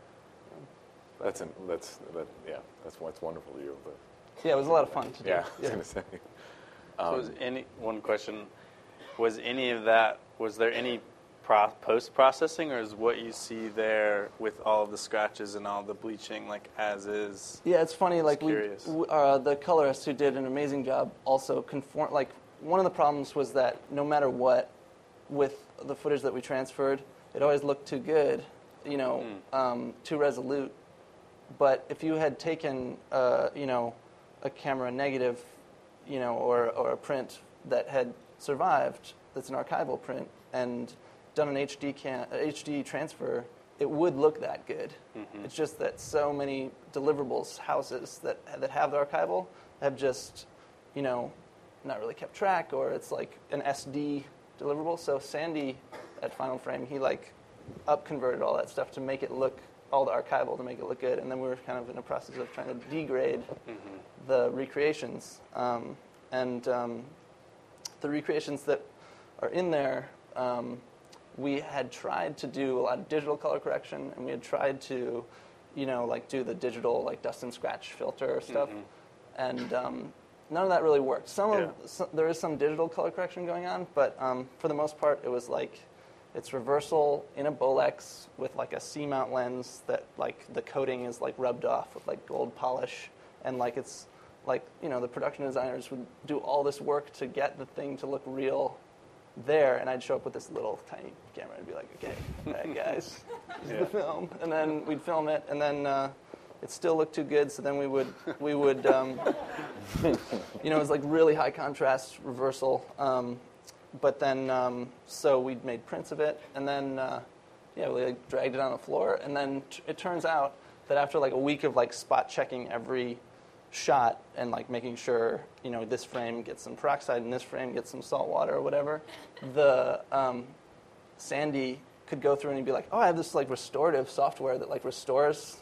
That's an, that's that, yeah. That's why it's wonderful to you. But Yeah, it was a lot of fun to do. yeah, I was gonna say. So was any one question? Was any of that? Was there any pro, post processing, or is what you see there with all the scratches and all the bleaching like as is? Yeah, it's funny. Like we, curious. uh, the colorist who did an amazing job also conform. Like one of the problems was that no matter what, with the footage that we transferred, it always looked too good, you know, um, too resolute. But if you had taken, uh, you know, a camera negative, you know, or or a print that had survived, that's an archival print, and done an HD can HD transfer, it would look that good. It's just that so many deliverables houses that that have the archival have just, you know, not really kept track, or it's like an SD deliverable. So Sandy at Final Frame, he like up converted all that stuff to make it look all the archival to make it look good, and then we were kind of in a process of trying to degrade the recreations, um, and um, the recreations that are in there. Um, we had tried to do a lot of digital color correction, and we had tried to, you know, like do the digital like dust and scratch filter stuff, and um, none of that really worked. Some of some, there is some digital color correction going on, but um, for the most part, it was like it's reversal in a Bolex with like a C-mount lens that like the coating is like rubbed off with like gold polish, and like it's like you know the production designers would do all this work to get the thing to look real there, and I'd show up with this little tiny camera and be like, okay, all right, <laughs> guys, this is the film, and then we'd film it, and then uh, it still looked too good, so then we would we would um, you know it was like really high contrast reversal, um, but then um, so we'd made prints of it, and then uh, yeah, we like, dragged it on the floor, and then t- it turns out that after like a week of like spot checking every shot and like making sure you know this frame gets some peroxide and this frame gets some salt water or whatever, the um, Sandy could go through and he'd be like, "Oh, I have this like restorative software that like restores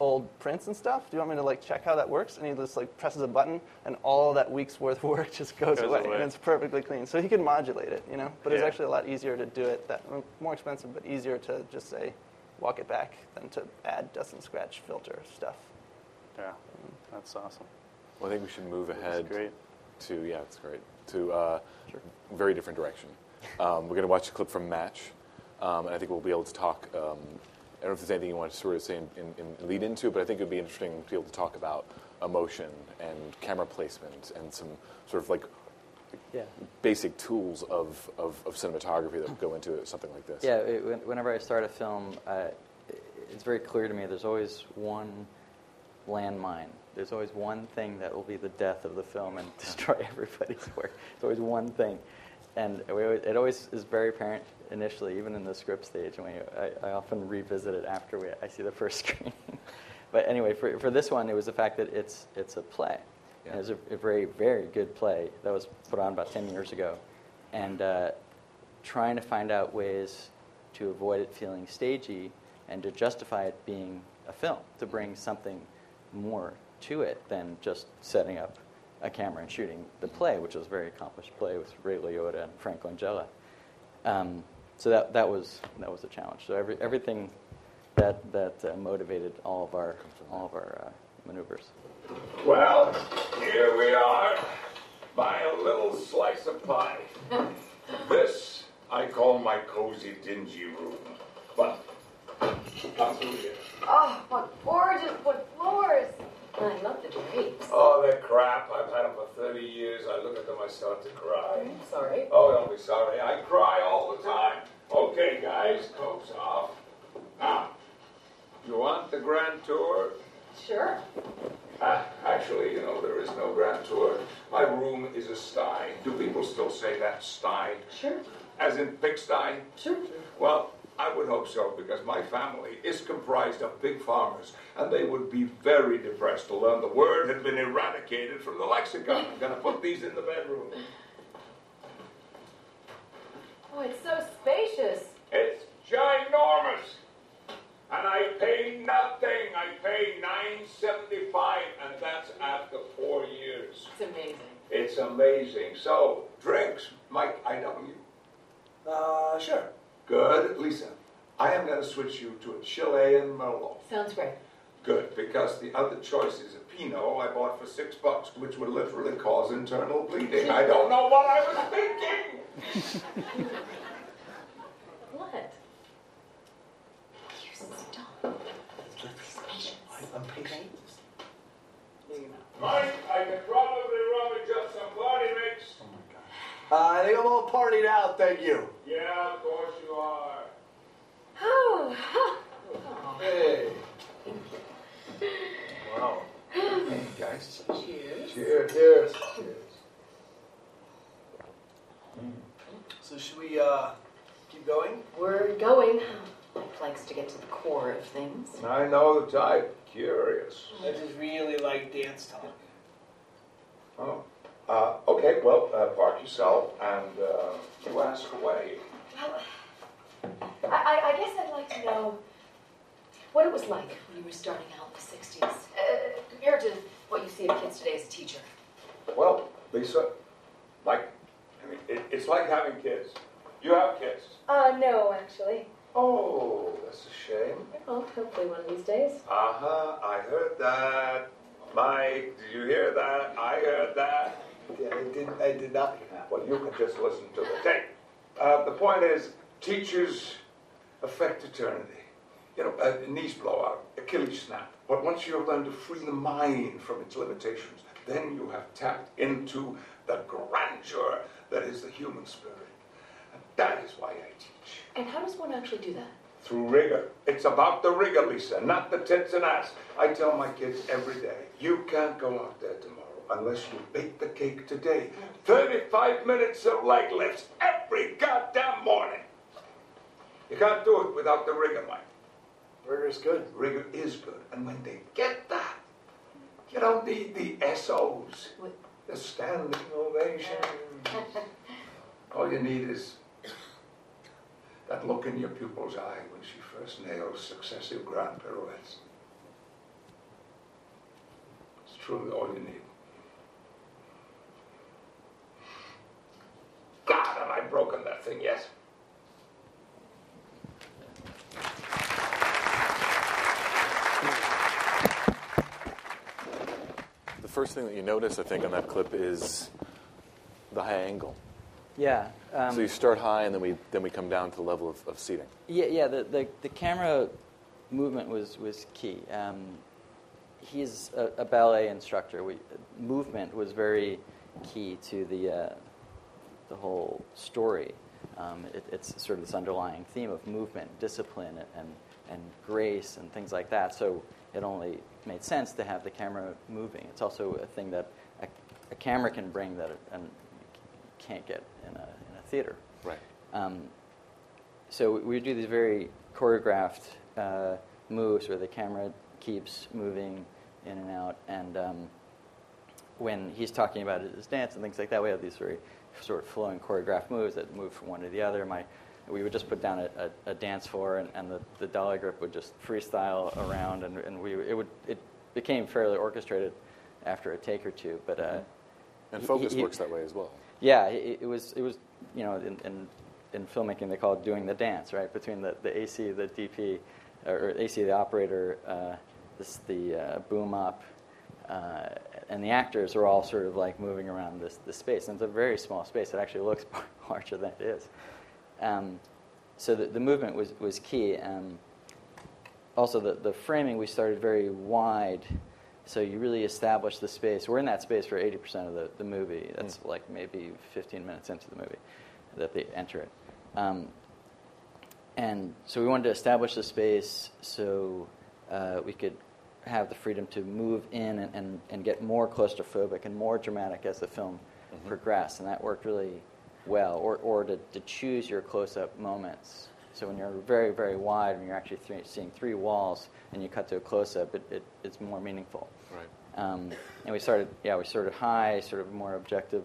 old prints and stuff. Do you want me to like check how that works?" And he just like presses a button, and all that week's worth of work <laughs> just goes, Goes away, away. and it's perfectly clean. So he could modulate it, you know. But it's actually a lot easier to do it that more expensive, but easier to just say walk it back than to add dust and scratch filter stuff. Yeah, that's awesome. Well, I think we should move ahead great. to yeah, it's great to uh, very different direction. Um, we're going to watch a clip from Match, um, and I think we'll be able to talk. Um, I don't know if there's anything you want to sort of say in, in, in lead into, but I think it would be interesting to be able to talk about emotion and camera placement and some sort of like Yeah. basic tools of, of, of cinematography that go into something like this. Yeah, it, whenever I start a film, uh, it's very clear to me there's always one landmine. There's always one thing that will be the death of the film and <laughs> destroy everybody's work. There's always one thing. And we always, it always is very apparent initially, even in the script stage. And we, I, I often revisit it after we, I see the first <laughs> screen. but anyway, for, for this one, it was the fact that it's, it's a play. And it was a, a very, very good play that was put on about 10 years ago. And uh, trying to find out ways to avoid it feeling stagey and to justify it being a film, to bring something more to it than just setting up a camera and shooting the play, which was a very accomplished play with Ray Liotta and Frank Langella. Um, so that, that, was, that was a challenge. So every, everything that, that uh, motivated all of our, all of our uh, maneuvers. Well, here we are. by a little slice of pie. <laughs> This I call my cozy, dingy room. But come through here. Oh, what gorgeous, what floors. I love the drapes. Oh, they're crap. I've had them for 30 years. I look at them, I start to cry. I'm sorry. Oh, don't be sorry. I cry all the time. Okay, guys, coats off. Now, you want the grand tour? Sure. Ah, actually, you know, there is no grand tour. My room is a sty. Do people still say that, sty? Sure. As in pigsty? Sure. Well, I would hope so because my family is comprised of big farmers and they would be very depressed to learn the word had been eradicated from the lexicon. I'm going to put these in the bedroom. Oh, it's so spacious. It's ginormous. And I pay nothing. I pay nine seventy five, and that's after four years. It's amazing. It's amazing. So, drinks, Mike IW. Uh, sure. Good. Lisa, I am going to switch you to a Chilean Merlot. Sounds great. Good, because the other choice is a Pinot I bought for six bucks, which would literally cause internal bleeding. I don't know what I was thinking. <laughs> What? You stop. I'm patient. Mike, I could probably rummage up some body mix. Uh, I think I'm all partied out, thank you. Yeah, of course you are. Oh, Hey. Wow. Hey, guys. Cheers. Cheers. Cheers. Cheers. So should we uh, keep going? We're going. Mike likes to get to the core of things. I know the type. Curious. I just really like dance talk. Oh. Uh, okay, well, uh, park yourself and uh, you ask away. Well, I, I, I guess I'd like to know what it was like when you were starting out in the 60s, uh, compared to what you see of kids today as a teacher. Well, Lisa, like, I mean, it, it's like having kids. You have kids. Uh, no, actually. Oh, that's a shame. Well, hopefully one of these days. Uh huh, I heard that. Mike, did you hear that? I heard that. Yeah, I did. I did not hear that. Well, you can just listen to the tape. Uh, the point is, teachers affect eternity. You know, knees blow out, Achilles snap. But once you have learned to free the mind from its limitations, then you have tapped into the grandeur that is the human spirit. And that is why I teach. And how does one actually do that? Through rigor. It's about the rigor, Lisa, not the tits and ass. I tell my kids every day, you can't go out there tomorrow unless you bake the cake today. 35 minutes of leg lifts every goddamn morning. You can't do it without the rigor, Mike. is good. Rigor is good. And when they get that, you don't need the SOs, the standing ovation. <laughs> All you need is that look in your pupil's eye when she first nails successive grand pirouettes. It's truly all you need. God, have I broken that thing yet? The first thing that you notice, I think, on that clip is the high angle. Yeah. Um, so you start high, and then we then we come down to the level of, of seating. Yeah, yeah. The, the, the camera movement was was key. Um, he's a, a ballet instructor. We, movement was very key to the uh, the whole story. Um, it, it's sort of this underlying theme of movement, discipline, and and grace, and things like that. So it only made sense to have the camera moving. It's also a thing that a, a camera can bring that and can't get in a, in a theater. Right. Um, so we do these very choreographed uh, moves where the camera keeps moving in and out. And um, when he's talking about his dance and things like that, we have these very sort of flowing choreographed moves that move from one to the other. My, we would just put down a, a, a dance floor, and, and the, the dolly grip would just freestyle around, and, and we it would it became fairly orchestrated after a take or two. But uh, And he- focus he- works that way as well. yeah, it, it was it was you know in, in in filmmaking they call it doing the dance right between the, the AC the DP or AC the operator uh, this the uh, boom up uh, and the actors are all sort of like moving around this, this space. And it's a very small space. It actually looks <laughs> larger than it is. Um, so the, the movement was, was key. Um, also, the, the framing, we started very wide. So you really establish the space. We're in that space for 80% of the, the movie. That's mm. like maybe 15 minutes into the movie that they enter it. Um, and so we wanted to establish the space so uh, we could have the freedom to move in and, and, and get more claustrophobic and more dramatic as the film mm-hmm. progressed. And that worked really well. Or, or to, to choose your close up moments. So when you're very, very wide and you're actually th- seeing three walls and you cut to a close up, it, it, it's more meaningful. Right. Um, and we started, yeah, we started high, sort of more objective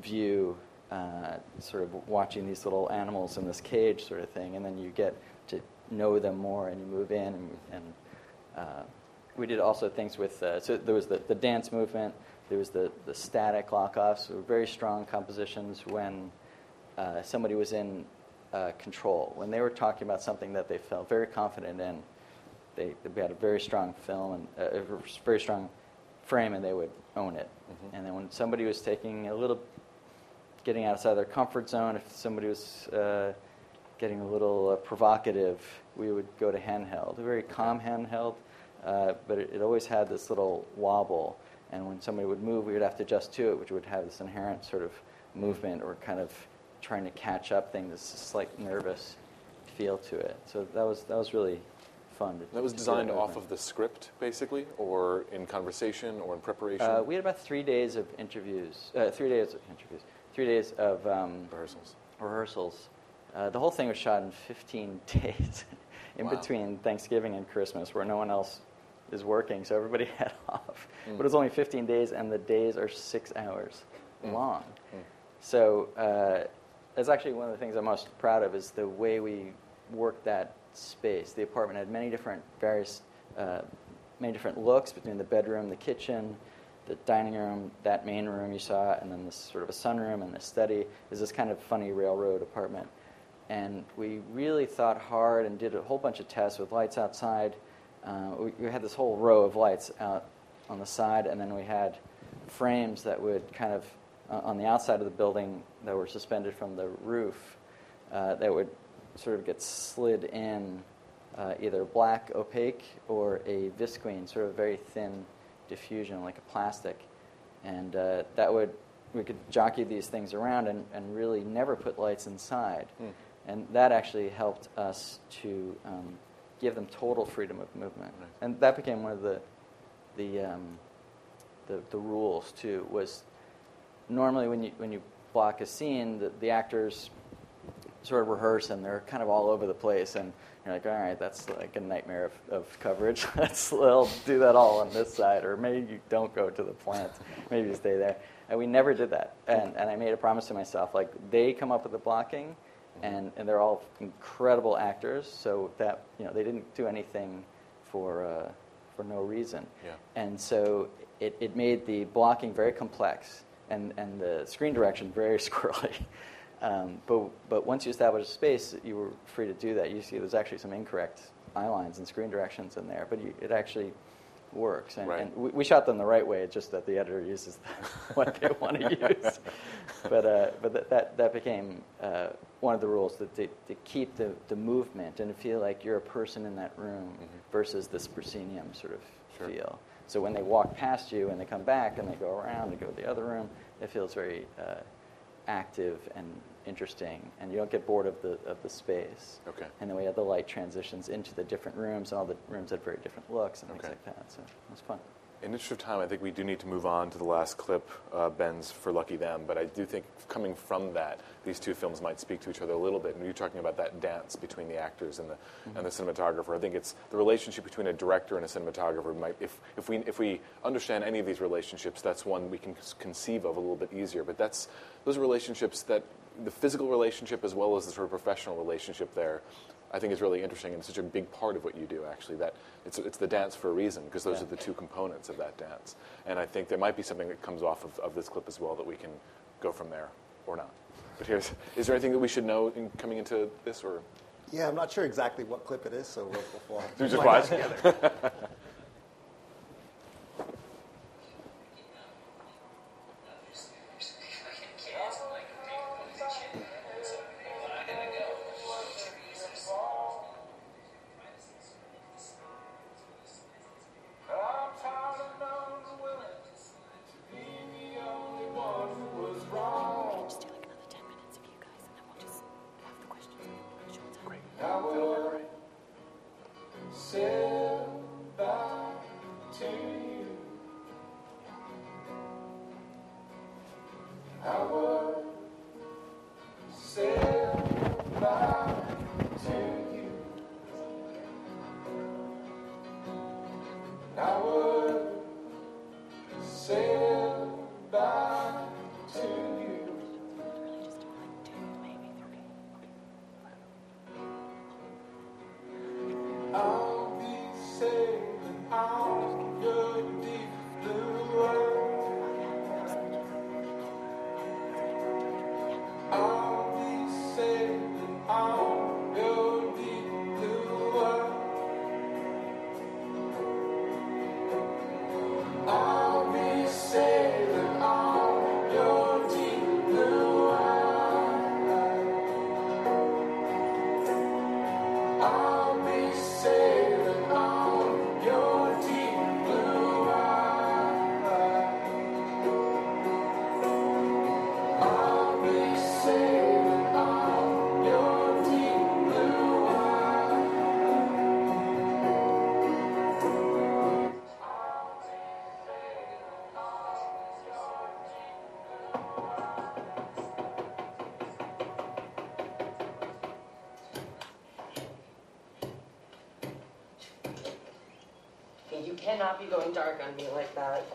view, uh, sort of watching these little animals in this cage, sort of thing, and then you get to know them more, and you move in, and, and uh, we did also things with. Uh, so there was the, the dance movement, there was the the static lock-offs, so very strong compositions when uh, somebody was in uh, control, when they were talking about something that they felt very confident in. They, they had a very strong film and uh, a very strong frame, and they would own it. Mm-hmm. And then when somebody was taking a little getting outside their comfort zone. If somebody was uh, getting a little uh, provocative, we would go to handheld, a very calm handheld, uh, but it, it, always had this little wobble. And when somebody would move, we would have to adjust to it, which would have this inherent sort of movement or kind of trying to catch up thing, this slight nervous feel to it. So that was that was really fun. that was designed off of the script, basically, or in conversation, or in preparation. Uh, we had about three days of interviews. Uh, three days of interviews three days of um, rehearsals. Rehearsals. Uh, the whole thing was shot in 15 <laughs> days, in wow. between Thanksgiving and Christmas, where no one else is working, so everybody <laughs> had off. Mm. But it was only 15 days, and the days are six hours mm. long. Mm. So uh, that's actually one of the things I'm most proud of is the way we worked that space. The apartment had many different various, uh, many different looks between the bedroom, the kitchen, the dining room, that main room you saw, and then this sort of a sunroom and the study is this kind of funny railroad apartment. And we really thought hard and did a whole bunch of tests with lights outside. Uh, we, we, had this whole row of lights out on the side, and then we had frames that would kind of uh, on the outside of the building that were suspended from the roof uh, that would sort of get slid in uh, either black opaque or a visqueen, sort of very thin diffusion like a plastic. And uh, that would, we could jockey these things around and, and really never put lights inside. Mm. And that actually helped us to um, give them total freedom of movement. Right. And that became one of the, the, um, the, the, rules too, was normally when you, when you block a scene, the, the actors sort of rehearse and they're kind of all over the place. And you're like, all right, that's like a nightmare of, of coverage. <laughs> Let's we'll do that all on this side, or maybe you don't go to the plant. Maybe you stay there. And we never did that. And, and I made a promise to myself, like they come up with the blocking, and, and they're all incredible actors. So that you know they didn't do anything for uh, for no reason. Yeah. And so it, it made the blocking very complex and, and the screen direction very <laughs> squirrely. Um, but, but once you establish a space, you were free to do that. You see there's actually some incorrect eye lines and screen directions in there, but you, it actually works. And, right. and we, we, shot them the right way, just that the editor uses <laughs> what they want to <laughs> use. But, uh, but that, that, that became uh, one of the rules, that to, to keep the, the movement and to feel like you're a person in that room mm-hmm. versus this proscenium sort of sure. feel. So when they walk past you and they come back and they go around and go to the other room, it feels very uh, active and interesting, and you don't get bored of the of the space. Okay. And then we had the light transitions into the different rooms, and all the rooms had very different looks and okay. things like that. So it was fun. In interest of time, I think we do need to move on to the last clip, uh, Ben's for Lucky Them. But I do think coming from that, these two films might speak to each other a little bit. And you're talking about that dance between the actors and the mm-hmm. and the cinematographer. I think it's the relationship between a director and a cinematographer. Might if if we if we understand any of these relationships, that's one we can conceive of a little bit easier. But that's those relationships that the physical relationship as well as the sort of professional relationship there I think is really interesting and such a big part of what you do. Actually, that it's it's the dance for a reason because those yeah. are the two components of that dance. And I think there might be something that comes off of, of this clip as well that we can go from there or not. But here's is there anything that we should know in coming into this or? Yeah, I'm not sure exactly what clip it is, so we'll, we'll, we'll just watch together. You cannot be going dark on me like that.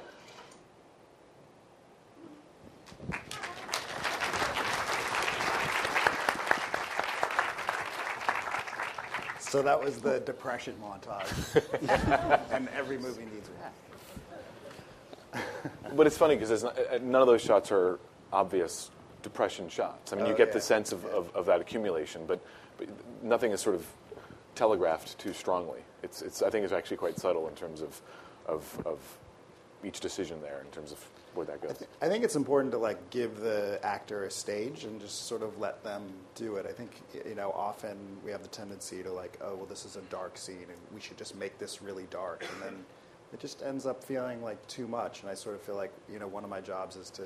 So that was the depression montage, <laughs> and every movie needs one. <laughs> but it's funny because uh, none of those shots are obvious depression shots. I mean, you Oh, get yeah. the sense of, of, of that accumulation, but, but nothing is sort of telegraphed too strongly. It's, it's, I think it's actually quite subtle in terms of, of, of each decision there, in terms of where that goes. I think it's important to like give the actor a stage and just sort of let them do it. I think you know often we have the tendency to like, oh well, this is a dark scene and we should just make this really dark, and then it just ends up feeling like too much. And I sort of feel like you know one of my jobs is to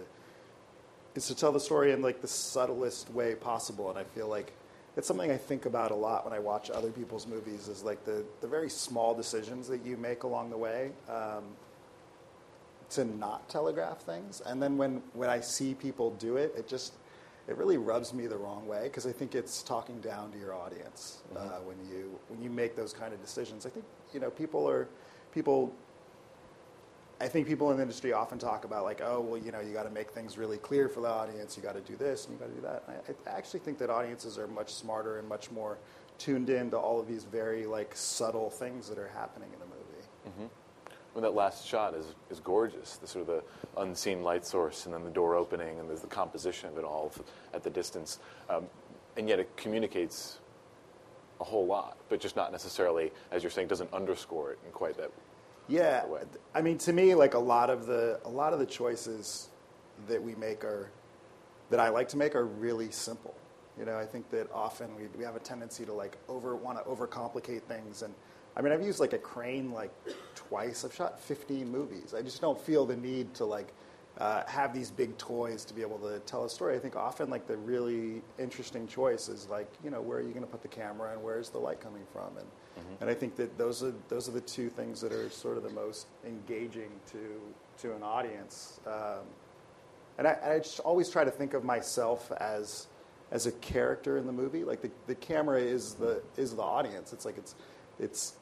is to tell the story in like the subtlest way possible. And I feel like it's something I think about a lot when I watch other people's movies. Is like the the very small decisions that you make along the way. Um, to not telegraph things. And then when, when I see people do it, it just it really rubs me the wrong way because I think it's talking down to your audience uh, when you when you make those kind of decisions. I think you know people are people. I think people in the industry often talk about like, oh well, you know, you got to make things really clear for the audience. You got to do this and you got to do that. I, I actually think that audiences are much smarter and much more tuned in to all of these very like subtle things that are happening in a movie. hmm Well, that last shot is, is gorgeous. The sort of the unseen light source, and then the door opening, and there's the composition of it all at the distance, um, and yet it communicates a whole lot, but just not necessarily, as you're saying, doesn't underscore it in quite that. Yeah, I mean, to me, like a lot of the a lot of the choices that we make are that I like to make are really simple. You know, I think that often we we have a tendency to like over want to overcomplicate things, and I mean, I've used like a crane like twice. I've shot 15 movies. I just don't feel the need to like uh, have these big toys to be able to tell a story. I think often like the really interesting choice is like you know where are you going to put the camera and where's the light coming from and and I think that those are those are the two things that are sort of the most engaging to to an audience. Um, and I, I just always try to think of myself as as a character in the movie. Like the, the camera is the is the audience. It's like it's it's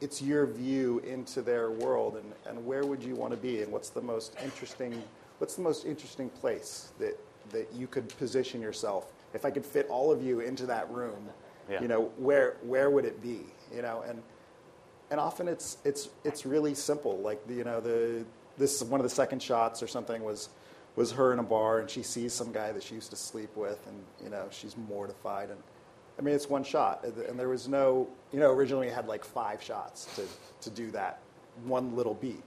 it's your view into their world and, and where would you want to be and what's the most interesting what's the most interesting place that that you could position yourself if I could fit all of you into that room Yeah. you know where where would it be you know and and often it's it's it's really simple like you know the this one of the second shots or something was was her in a bar and she sees some guy that she used to sleep with and you know she's mortified and I mean it's one shot. And- and there was no you know originally we had like five shots to to do that one little beat.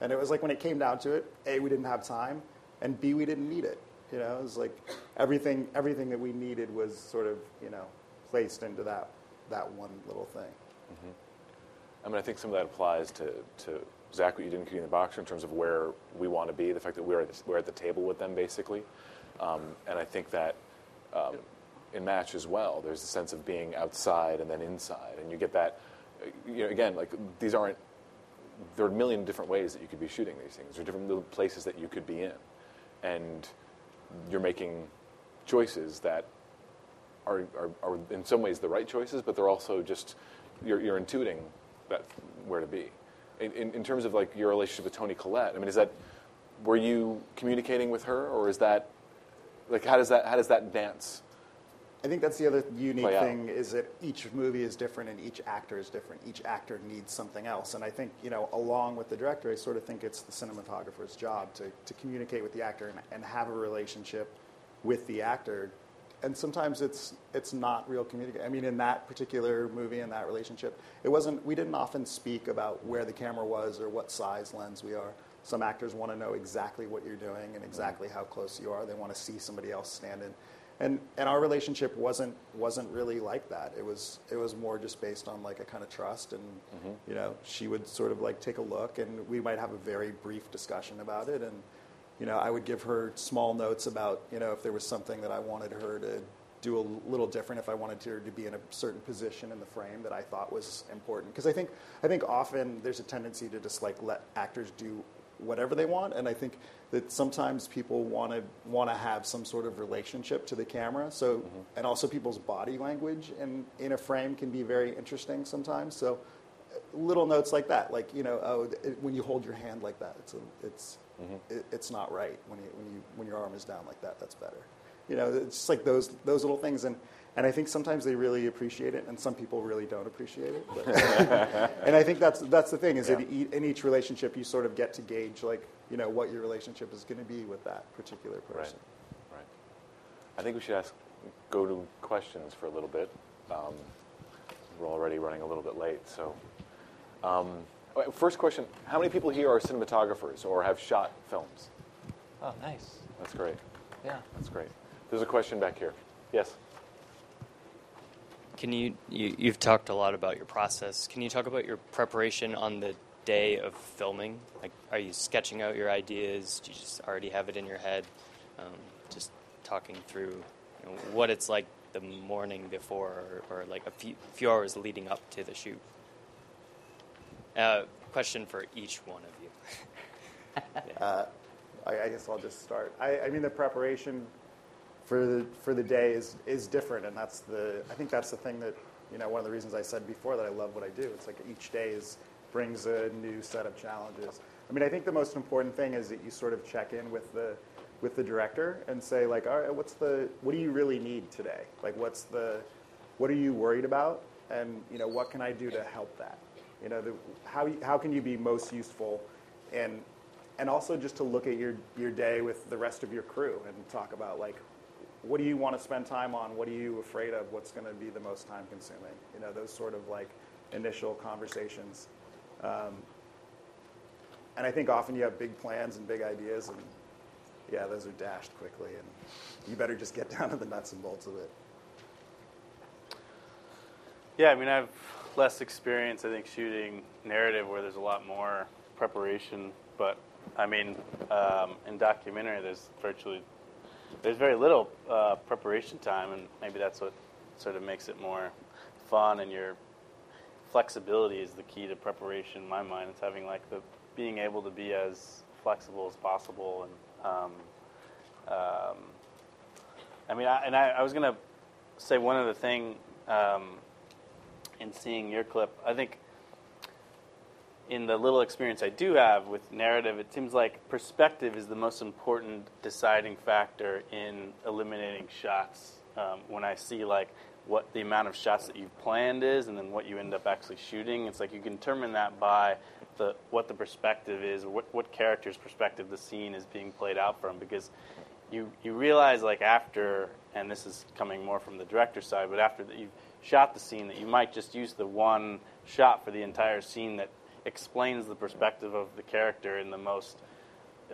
And it was like when it came down to it a we didn't have time and b we didn't need it. You know it was like everything everything that we needed was sort of you know placed into that that one little thing hmm I mean, I think some of that applies to, to Zach, what you did in the Boxer in terms of where we want to be, the fact that we're at, the, we're at the table with them, basically. Um, and I think that um, in Match as well, there's a sense of being outside and then inside. And you get that, uh, you know, again, like these aren't, there are a million different ways that you could be shooting these things. There are different little places that you could be in. And you're making choices that are, are, are in some ways the right choices, but they're also just you're, you're intuiting that where to be. In, in, in terms of like your relationship with Toni Collette, I mean, is that were you communicating with her, or is that like how does that how does that dance? I think that's the other unique thing is that each movie is different and each actor is different. Each actor needs something else. And I think, you know, along with the director, I sort of think it's the cinematographer's job to, to communicate with the actor and, and have a relationship with the actor. And sometimes it's it's not real communication. I mean, in that particular movie and that relationship, it wasn't. We didn't often speak about where the camera was or what size lens we are. Some actors want to know exactly what you're doing and exactly how close you are. They want to see somebody else standing, and and our relationship wasn't wasn't really like that. It was it was more just based on like a kind of trust, and mm-hmm. you know she would sort of like take a look, and we might have a very brief discussion about it, and you know I would give her small notes about you know if there was something that I wanted her to do a little different, if I wanted her to be in a certain position in the frame that I thought was important, because I think I think often there's a tendency to just like let actors do whatever they want and i think that sometimes people want to want to have some sort of relationship to the camera. So mm-hmm. and also people's body language in in a frame can be very interesting sometimes. So little notes like that like you know oh it, when you hold your hand like that it's a, it's it, it's not right when you when you when your arm is down like that that's better you know it's just like those those little things and and I think sometimes they really appreciate it, and some people really don't appreciate it. But <laughs> and I think that's that's the thing is that e- in each relationship you sort of get to gauge like you know what your relationship is going to be with that particular person. Right. I think we should ask, go to questions for a little bit. Um, we're already running a little bit late, so. Um, first question: How many people here are cinematographers or have shot films? Oh, nice. That's great. Yeah. That's great. There's a question back here. Yes. Can you, you you've talked a lot about your process. Can you talk about your preparation on the day of filming? Like, are you sketching out your ideas? Do you just already have it in your head? Um, just talking through you know, what it's like the morning before, or, or like a few, few hours leading up to the shoot. Uh, question for each one of you. <laughs> Uh, I, I guess I'll just start. I, I mean, the preparation for the for the day is is different, and that's the I think that's the thing that you know one of the reasons I said before that I love what I do. It's like each day is brings a new set of challenges. I mean, I think the most important thing is that you sort of check in with the with the director and say like, all right, what's the what do you really need today? Like, what's the what are you worried about, and you know, what can I do to help that? You know, the, how how can you be most useful, and and also just to look at your your day with the rest of your crew and talk about like what do you want to spend time on? What are you afraid of? What's going to be the most time consuming? You know those sort of like initial conversations. Um, and i think often you have big plans and big ideas and yeah those are dashed quickly and you better just get <laughs> down to the nuts and bolts of it. Yeah, I mean, I have less experience, I think, shooting narrative where there's a lot more preparation. But I mean, um, in documentary, there's virtually there's very little uh, preparation time, and maybe that's what sort of makes it more fun. And your flexibility is the key to preparation. In my mind, it's having like the being able to be as flexible as possible. And um, um, I mean, I, and I, I was gonna say one other thing. Um, in seeing your clip. I think in the little experience I do have with narrative, it seems like perspective is the most important deciding factor in eliminating shots. Um, when I see like what the amount of shots that you've planned is, and then what you end up actually shooting, it's like you can determine that by the what the perspective is, what what character's perspective the scene is being played out from, because you you realize like after, and this is coming more from the director's side, but after that you've shot the scene, that you might just use the one shot for the entire scene that explains the perspective of the character in the most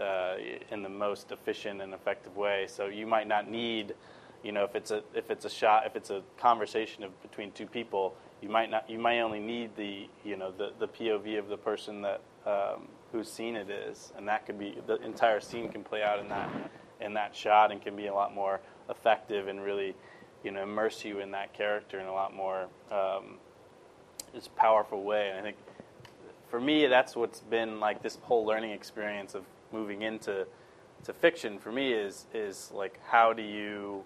uh, in the most efficient and effective way. So you might not need, you know, if it's a if it's a shot, if it's a conversation of between two people, you might not you might only need the you know the the POV of the person that um, whose scene it is, and that could be the entire scene can play out in that in that shot and can be a lot more effective and really you know immerse you in that character in a lot more um, powerful way. And I think for me, that's what's been like this whole learning experience of moving into to fiction for me is is like how do you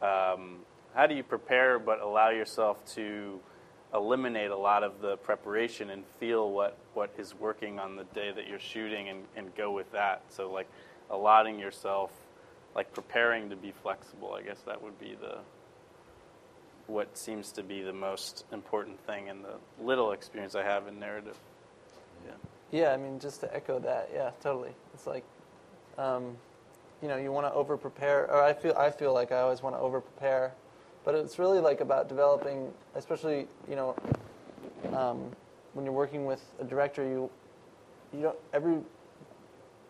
um, how do you prepare but allow yourself to eliminate a lot of the preparation and feel what, what is working on the day that you're shooting and, and go with that. So like allotting yourself, like preparing to be flexible. I guess that would be the what seems to be the most important thing in the little experience I have in narrative. Yeah. Yeah, I mean, just to echo that, yeah, totally. It's like, um, you know, you want to over prepare, or I feel I feel like I always want to over prepare, but it's really like about developing, especially you know, um, when you're working with a director, you you don't every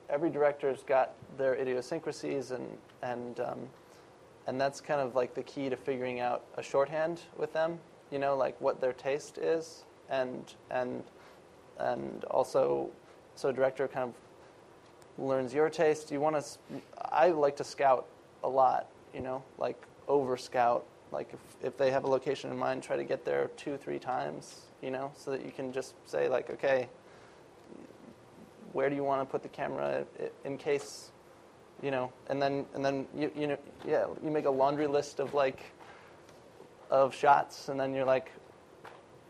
every director's got their idiosyncrasies and and um, and that's kind of like the key to figuring out a shorthand with them. You know, like what their taste is, and and and also, so director kind of learns your taste. You want to. I like to scout a lot. You know, like over scout. Like if if they have a location in mind, try to get there two three times. You know, so that you can just say like, okay, where do you want to put the camera in case you know and then and then you you know yeah you make a laundry list of like of shots and then you're like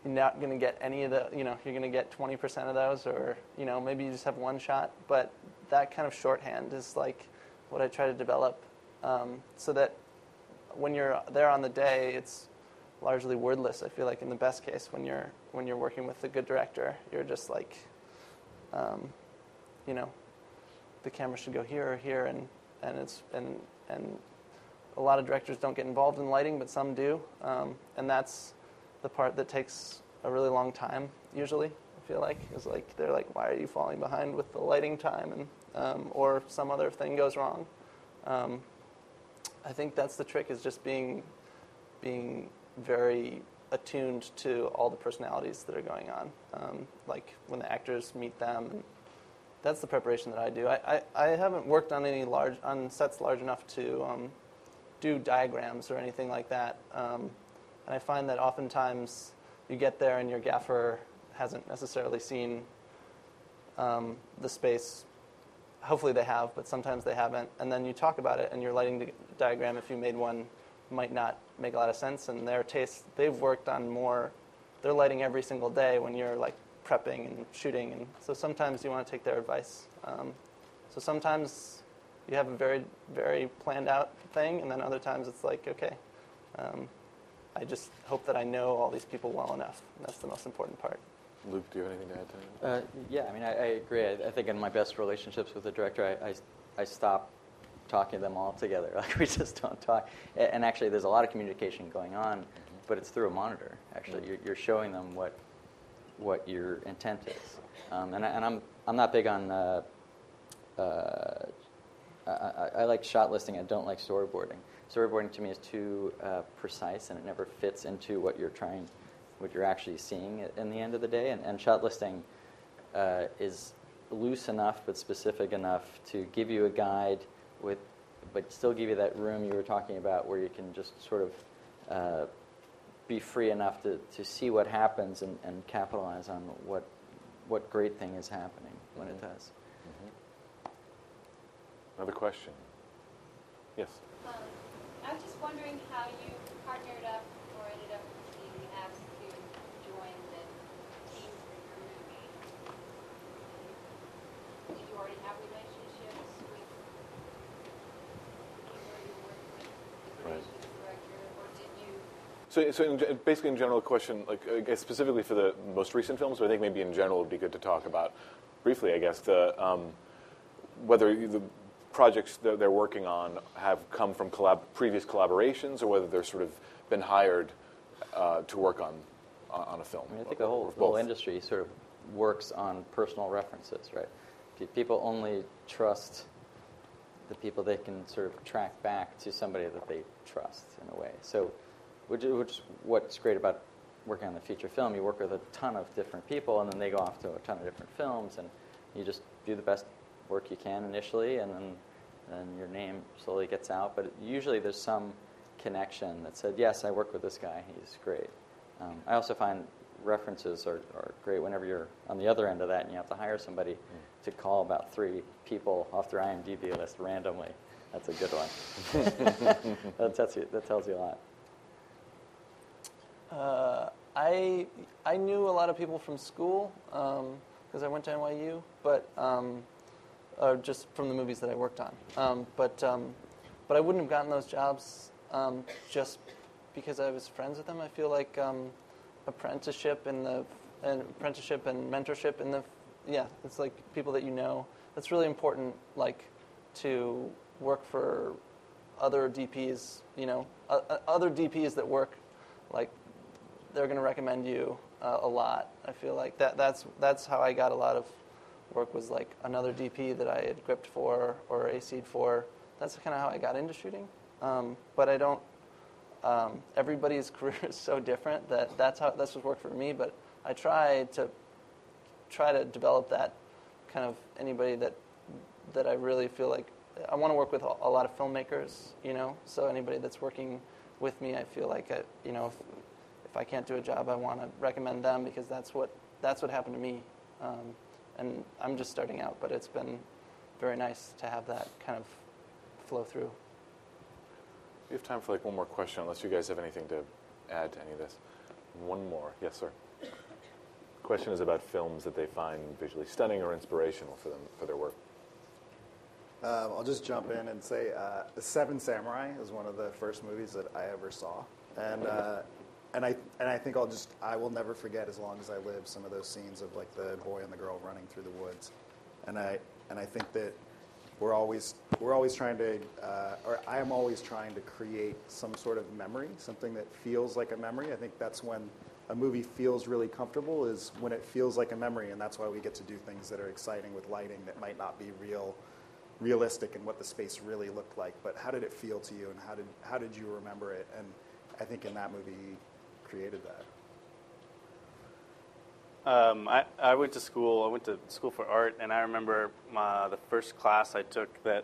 you're not going to get any of the you know you're going to get 20% of those or you know maybe you just have one shot. But that kind of shorthand is like what i try to develop um, so that when you're there on the day it's largely wordless i feel like in the best case when you're when you're working with a good director you're just like um, you know the camera should go here or here, and and it's and and a lot of directors don't get involved in lighting, but some do, um, and that's the part that takes a really long time. Usually, I feel like is like they're like, why are you falling behind with the lighting time, and um, or some other thing goes wrong. Um, I think that's the trick is just being being very attuned to all the personalities that are going on. Um, like when the actors meet them and that's the preparation that I do. I, I, I, haven't worked on any large on sets large enough to um, do diagrams or anything like that. Um, and I find that oftentimes you get there and your gaffer hasn't necessarily seen um, the space. Hopefully they have, but sometimes they haven't. And then you talk about it, and your lighting diagram, if you made one, might not make a lot of sense. And their taste, they've worked on more. They're lighting every single day when you're like prepping and shooting. And so sometimes you want to take their advice. Um, so sometimes you have a very, very planned out thing, and then other times it's like, okay, um, I just hope that I know all these people well enough. That's the most important part. Luke, do you have anything to add to that? Uh, yeah, I mean, I, I agree. I, I, think in my best relationships with the director, I, I, I stop talking to them all together. <laughs> Like we just don't talk. And actually, there's a lot of communication going on, mm-hmm. but it's through a monitor. Actually, mm-hmm. you're, you're showing them what what your intent is. Um, and, I, and I'm, I'm not big on, uh, uh, I, I, like shot listing, I don't like storyboarding. Storyboarding to me is too uh, precise and it never fits into what you're trying, what you're actually seeing in the end of the day. And, and shot listing uh, is loose enough but specific enough to give you a guide with, but still give you that room you were talking about where you can just sort of uh, be free enough to, to see what happens and, and capitalize on what, what great thing is happening when it does. Mm-hmm. Another question? Yes. Um, I was just wondering how you partnered up or ended up being asked to join the team for your movie. Did you already have relationships with people you worked with, the right. director, or did you? So, so in, basically, in general, question, like I guess specifically for the most recent films, or I think maybe in general it would be good to talk about briefly. I guess the um, whether the projects that they're working on have come from collab- previous collaborations, or whether they're sort of been hired uh, to work on on a film. I, mean, I think the whole, whole industry sort of works on personal references, right? People only trust the people they can sort of track back to somebody that they trust in a way. So which, which is what's great about working on the feature film. You work with a ton of different people, and then they go off to a ton of different films, and you just do the best work you can initially, and then your name slowly gets out. But usually there's some connection that said, yes, I work with this guy. He's great. Um, I also find references are, are great whenever you're on the other end of that and you have to hire somebody to call about three people off their IMDb list randomly. That's a good one. <laughs> that, tells you, that tells you a lot. Uh, I I knew a lot of people from school because I went to NYU, but um, uh, just from the movies that I worked on. Um, but um, but I wouldn't have gotten those jobs um, just because I was friends with them. I feel like um, apprenticeship and the and apprenticeship and mentorship and the yeah, it's like people that you know. That's really important. Like to work for other DPs, you know, uh, other DPs that work like they're going to recommend you uh, a lot. I feel like that that's that's how I got a lot of work was like another DP that I had gripped for or AC'd for. That's kind of how I got into shooting. Um, but I don't. Um, everybody's <laughs> career is so different that that's how that's what worked for me. But I try to try to develop that kind of anybody that that I really feel like I want to work with a, lot of filmmakers. You know, so anybody that's working with me, I feel like I, you know, if, if I can't do a job, I want to recommend them because that's what that's what happened to me. Um, and I'm just starting out, but it's been very nice to have that kind of flow through. We have time for like one more question, unless you guys have anything to add to any of this. One more, yes, sir. Question is about films that they find visually stunning or inspirational for them for their work. Um, I'll just jump in and say uh, Seven Samurai is one of the first movies that I ever saw, and uh, and I and I think I'll just I will never forget as long as I live some of those scenes of like the boy and the girl running through the woods, and I and I think that we're always we're always trying to uh, or I am always trying to create some sort of memory, something that feels like a memory. I think that's when a movie feels really comfortable is when it feels like a memory, and that's why we get to do things that are exciting with lighting that might not be real realistic in what the space really looked like, but how did it feel to you, and how did how did you remember it? And I think in that movie, created that. Um, I, I went to school. I went to school for art, and I remember my, the first class I took that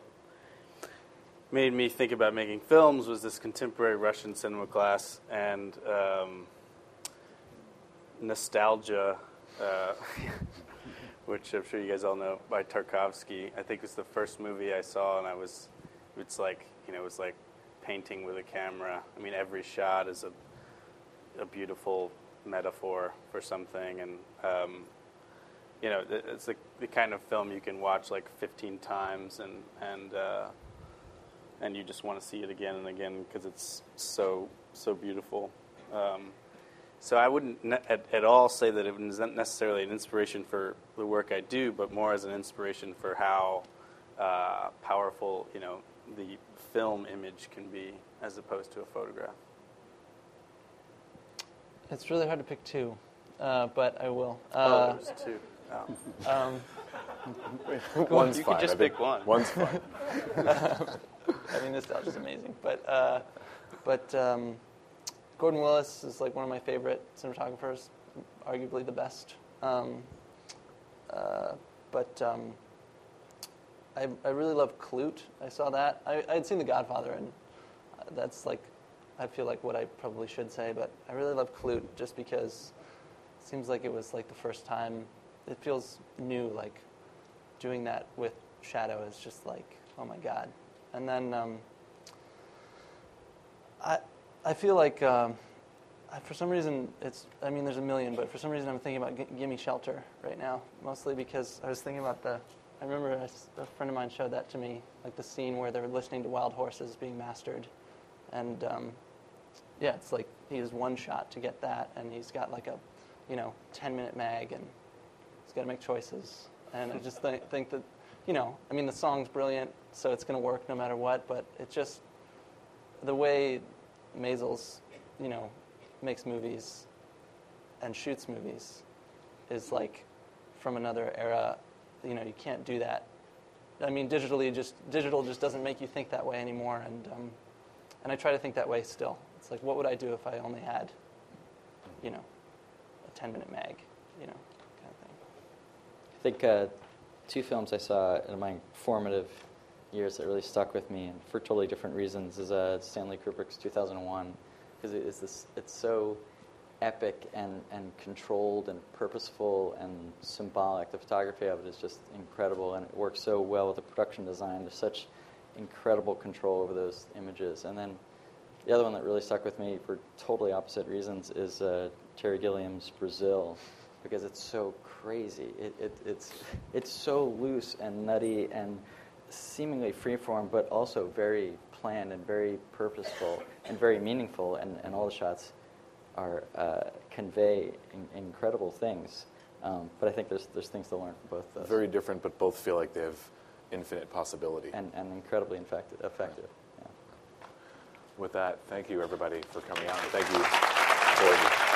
made me think about making films was this contemporary Russian cinema class, and um, Nostalghia. Uh, <laughs> which I'm sure you guys all know by Tarkovsky. I think it was the first movie I saw, and I was, it's like you know, it was like painting with a camera. I mean, every shot is a a beautiful metaphor for something, and um, you know, it's the, the kind of film you can watch like 15 times, and and uh, and you just want to see it again and again because it's so so beautiful. Um, so I wouldn't ne- at, at all say that it was necessarily an inspiration for the work I do, but more as an inspiration for how uh, powerful you know the film image can be as opposed to a photograph. It's really hard to pick two, uh, but I will. Oh, Uh, there's two. Um, <laughs> One's you fine, could just I think. pick one. One's fine. <laughs> I mean, Nostalghia is amazing, but uh, but um, Gordon Willis is like one of my favorite cinematographers, arguably the best. Um, uh, but um, I, I really love Klute. I saw that. I I had seen The Godfather, and uh, that's like I feel like what I probably should say, but I really love Klute just because it seems like it was like the first time. It feels new, like doing that with shadow is just like oh my god. And then um, I I feel like um, I, for some reason it's I mean there's a million, but for some reason I'm thinking about G- Gimme Shelter right now, mostly because I was thinking about the. I remember a friend of mine showed that to me, like the scene where they're listening to wild horses being mastered, and um, yeah, it's like he has one shot to get that, and he's got like a, you know, 10 minute mag, and he's got to make choices. And I <laughs> just th- think that, you know, I mean, the song's brilliant, so it's going to work no matter what, but it just, the way Maysles, you know, makes movies and shoots movies is like from another era. You know, you can't do that. I mean, digitally, just digital just doesn't make you think that way anymore, and um, and I try to think that way still. It's like, what would I do if I only had, you know, a 10 minute mag, you know, kind of thing. I think uh, two films I saw in my formative years that really stuck with me, and for totally different reasons, is uh, Stanley Kubrick's 2001, because it is this. It's so epic and, and controlled and purposeful and symbolic. The photography of it is just incredible, and it works so well with the production design. There's such incredible control over those images. And then the other one that really stuck with me for totally opposite reasons is uh, Terry Gilliam's Brazil, because it's so crazy. It, it, it's, it's so loose and nutty and seemingly freeform, but also very planned and very purposeful and very meaningful, and, and all the shots are uh, convey in, incredible things. Um, but I think there's there's things to learn from both those. Very different, but both feel like they have infinite possibility. And, and incredibly effective. effective. With that, thank you everybody for coming out. Thank you.